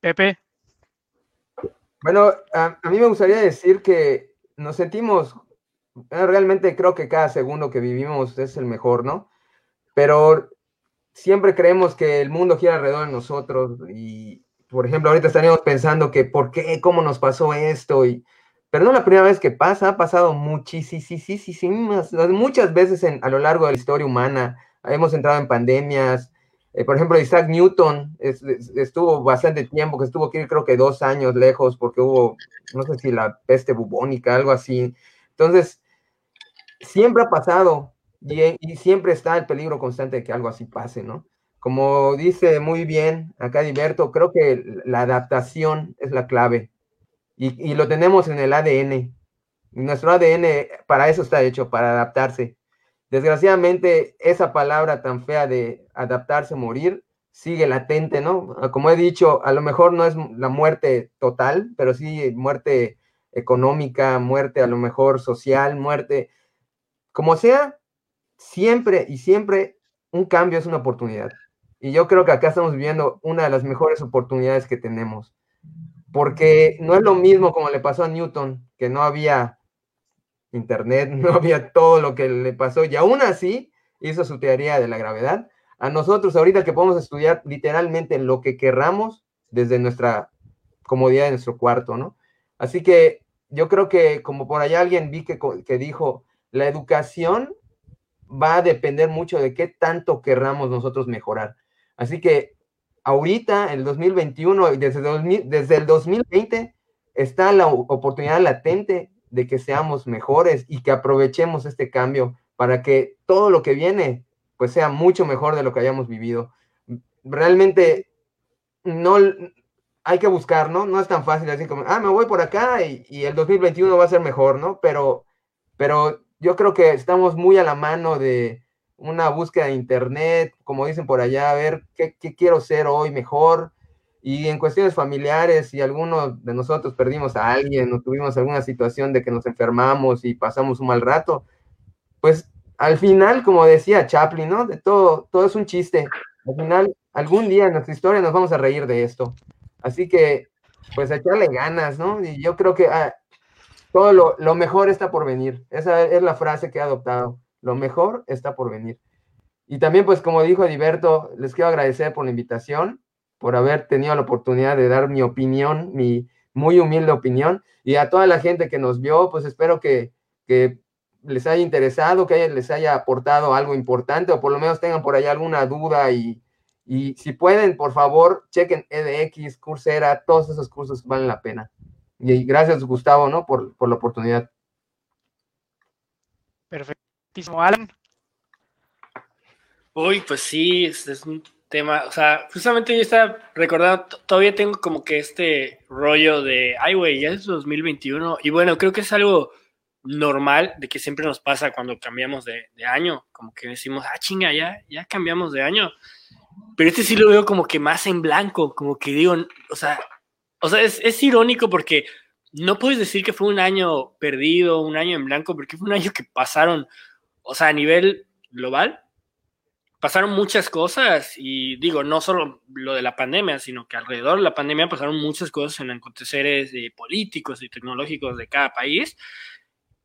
Pepe. Bueno, a, mí me gustaría decir que nos sentimos, realmente creo que cada segundo que vivimos es el mejor, ¿no? Pero siempre creemos que el mundo gira alrededor de nosotros y, por ejemplo, ahorita estaríamos pensando que por qué, cómo nos pasó esto, y, pero no la primera vez que pasa, ha pasado muchísimas, muchas veces en, a lo largo de la historia humana, hemos entrado en pandemias, eh, por ejemplo, Isaac Newton es, es, estuvo bastante tiempo, que estuvo aquí creo que dos años lejos porque hubo, no sé si la peste bubónica, algo así. Entonces, siempre ha pasado, y, siempre está el peligro constante de que algo así pase, ¿no? Como dice muy bien acá Diverto, creo que la adaptación es la clave y lo tenemos en el ADN. Nuestro ADN para eso está hecho, para adaptarse. Desgraciadamente, esa palabra tan fea de adaptarse, morir, sigue latente, ¿no? Como he dicho, a lo mejor no es la muerte total, pero sí muerte económica, muerte a lo mejor social, muerte, como sea, siempre y siempre un cambio es una oportunidad. Y yo creo que acá estamos viviendo una de las mejores oportunidades que tenemos. Porque no es lo mismo como le pasó a Newton, que no había internet, no había todo lo que le pasó y aún así hizo su teoría de la gravedad. A nosotros ahorita que podemos estudiar literalmente lo que querramos desde nuestra comodidad de nuestro cuarto, ¿no? Así que yo creo que como por allá alguien vi que, que dijo, la educación va a depender mucho de qué tanto querramos nosotros mejorar. Así que ahorita, el 2021, desde, 2000, desde el 2020, está la oportunidad latente de que seamos mejores y que aprovechemos este cambio para que todo lo que viene pues sea mucho mejor de lo que hayamos vivido. Realmente no hay que buscar, ¿no? No es tan fácil así como, ah, me voy por acá y, y el 2021 va a ser mejor, ¿no? Pero, pero yo creo que estamos muy a la mano de una búsqueda de internet, como dicen por allá, a ver qué, qué quiero ser hoy mejor. Y en cuestiones familiares, si alguno de nosotros perdimos a alguien o tuvimos alguna situación de que nos enfermamos y pasamos un mal rato, pues al final, como decía Chaplin, ¿no? De todo, todo es un chiste. Al final, algún día en nuestra historia nos vamos a reír de esto. Así que, pues echarle ganas, ¿no? Y yo creo que ah, todo lo, lo, mejor está por venir. Esa es la frase que he adoptado. Lo mejor está por venir. Y también, pues como dijo Ediberto, les quiero agradecer por la invitación, por haber tenido la oportunidad de dar mi opinión, mi muy humilde opinión. Y a toda la gente que nos vio, pues espero que, que les haya interesado, que les haya aportado algo importante o por lo menos tengan por ahí alguna duda y, y si pueden, por favor, chequen EDX, Coursera, todos esos cursos valen la pena. Y gracias, Gustavo, ¿no? Por, por la oportunidad. Perfectísimo, Alan. Uy, pues sí, es, es, un tema, o sea, justamente yo estaba recordando, todavía tengo como que este rollo de, ay, güey, ya es 2021, y bueno, creo que es algo normal de que siempre nos pasa cuando cambiamos de, de año, como que decimos, ah, chinga, ya, ya cambiamos de año, pero este sí lo veo como que más en blanco, como que digo, o sea, o sea, es, es, irónico porque no puedes decir que fue un año perdido, un año en blanco, porque fue un año que pasaron, o sea, a nivel global, pasaron muchas cosas y digo, no solo lo de la pandemia, sino que alrededor de la pandemia pasaron muchas cosas en aconteceres eh, políticos y tecnológicos de cada país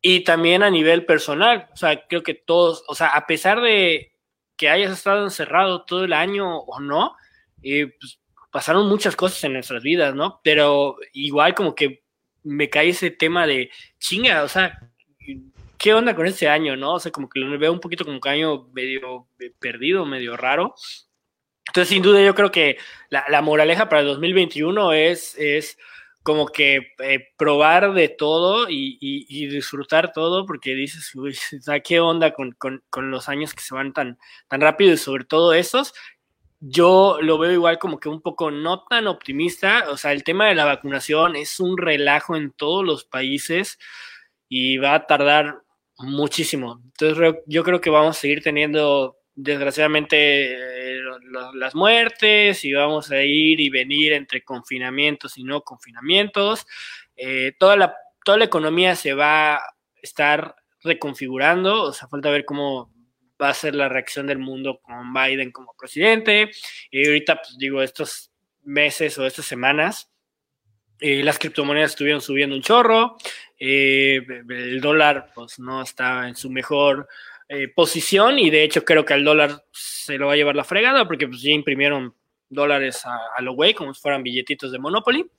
y también a nivel personal, o sea, creo que todos, o sea, a pesar de que hayas estado encerrado todo el año o no, eh, pues, pasaron muchas cosas en nuestras vidas, ¿no? Pero igual como que me cae ese tema de chinga, o sea, ¿qué onda con este año, no? O sea, como que lo veo un poquito como un año medio perdido, medio raro. Entonces, sin duda, yo creo que la, moraleja para el 2021 es, es como que eh, probar de todo y, disfrutar todo, porque dices, uy, ¿qué onda con, con, los años que se van tan, tan rápido y sobre todo esos? Yo lo veo igual como que un poco no tan optimista, o sea, el tema de la vacunación es un relajo en todos los países y va a tardar muchísimo. Entonces yo creo que vamos a seguir teniendo desgraciadamente eh, las muertes y vamos a ir y venir entre confinamientos y no confinamientos. Eh, toda, la, toda la economía se va a estar reconfigurando, o sea, falta ver cómo va a ser la reacción del mundo con Biden como presidente. Y ahorita, pues digo, estos meses o estas semanas, las criptomonedas estuvieron subiendo un chorro, eh, el dólar pues no está en su mejor eh, posición y de hecho creo que el dólar se lo va a llevar la fregada porque pues ya imprimieron dólares a, a lo güey como si fueran billetitos de Monopoly.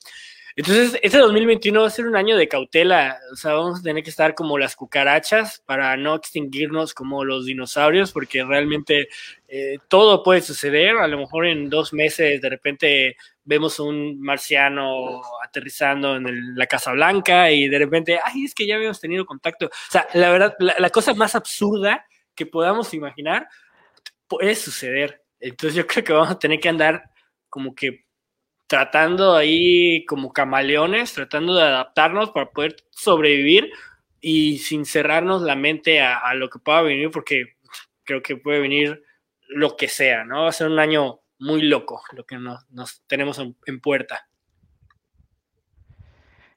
Entonces, este 2021 va a ser un año de cautela, o sea, vamos a tener que estar como las cucarachas para no extinguirnos como los dinosaurios, porque realmente eh, todo puede suceder, a lo mejor en dos meses de repente vemos un marciano aterrizando en la Casa Blanca y de repente, ay, es que ya habíamos tenido contacto. O sea, la verdad, la cosa más absurda que podamos imaginar puede suceder. Entonces yo creo que vamos a tener que andar como que tratando ahí como camaleones, tratando de adaptarnos para poder sobrevivir y sin cerrarnos la mente a, lo que pueda venir, porque creo que puede venir lo que sea, ¿no? Va a ser un año muy loco lo que nos, tenemos en, puerta.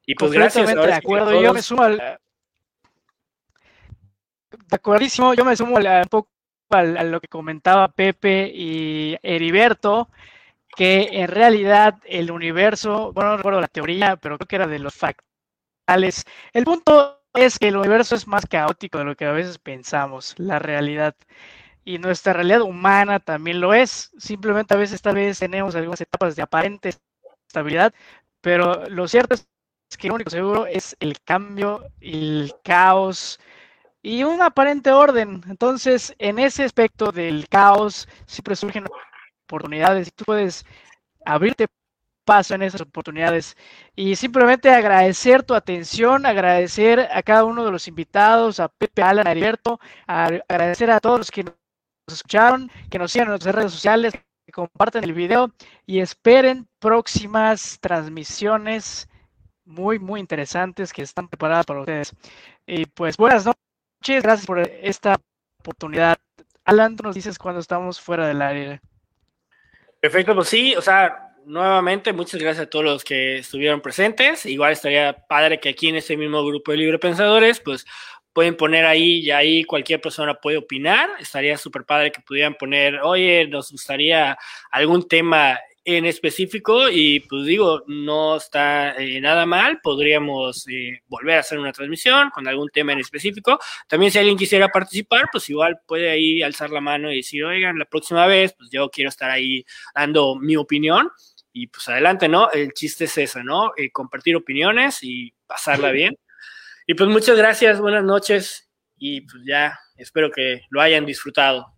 Y pues gracias. De acuerdo, yo me sumo al... De acuerdísimo, yo me sumo un poco a lo que comentaba Pepe y Heriberto que en realidad el universo, bueno, no recuerdo la teoría, pero creo que era de los fractales. El punto es que el universo es más caótico de lo que a veces pensamos, la realidad. Y nuestra realidad humana también lo es. Simplemente a veces tal vez tenemos algunas etapas de aparente estabilidad, pero lo cierto es que lo único seguro es el cambio, el caos y un aparente orden. Entonces, en ese aspecto del caos siempre surgen oportunidades y tú puedes abrirte paso en esas oportunidades y simplemente agradecer tu atención, agradecer a cada uno de los invitados, a Pepe, Alan, a Heriberto, agradecer a todos los que nos escucharon, que nos sigan en nuestras redes sociales, que comparten el video y esperen próximas transmisiones muy, muy interesantes que están preparadas para ustedes. Y pues buenas noches, gracias por esta oportunidad. Alan, tú nos dices cuando estamos fuera del área. Perfecto, pues sí, o sea, nuevamente muchas gracias a todos los que estuvieron presentes. Igual estaría padre que aquí en este mismo grupo de libre pensadores, pues pueden poner ahí y ahí cualquier persona puede opinar. Estaría súper padre que pudieran poner, oye, nos gustaría algún tema en específico y pues digo, no está eh, nada mal, podríamos eh, volver a hacer una transmisión con algún tema en específico. También si alguien quisiera participar, pues igual puede ahí alzar la mano y decir, oigan, la próxima vez, pues yo quiero estar ahí dando mi opinión y pues adelante, ¿no? El chiste es eso, ¿no? Eh, compartir opiniones y pasarla bien. Y pues muchas gracias, buenas noches y pues ya espero que lo hayan disfrutado.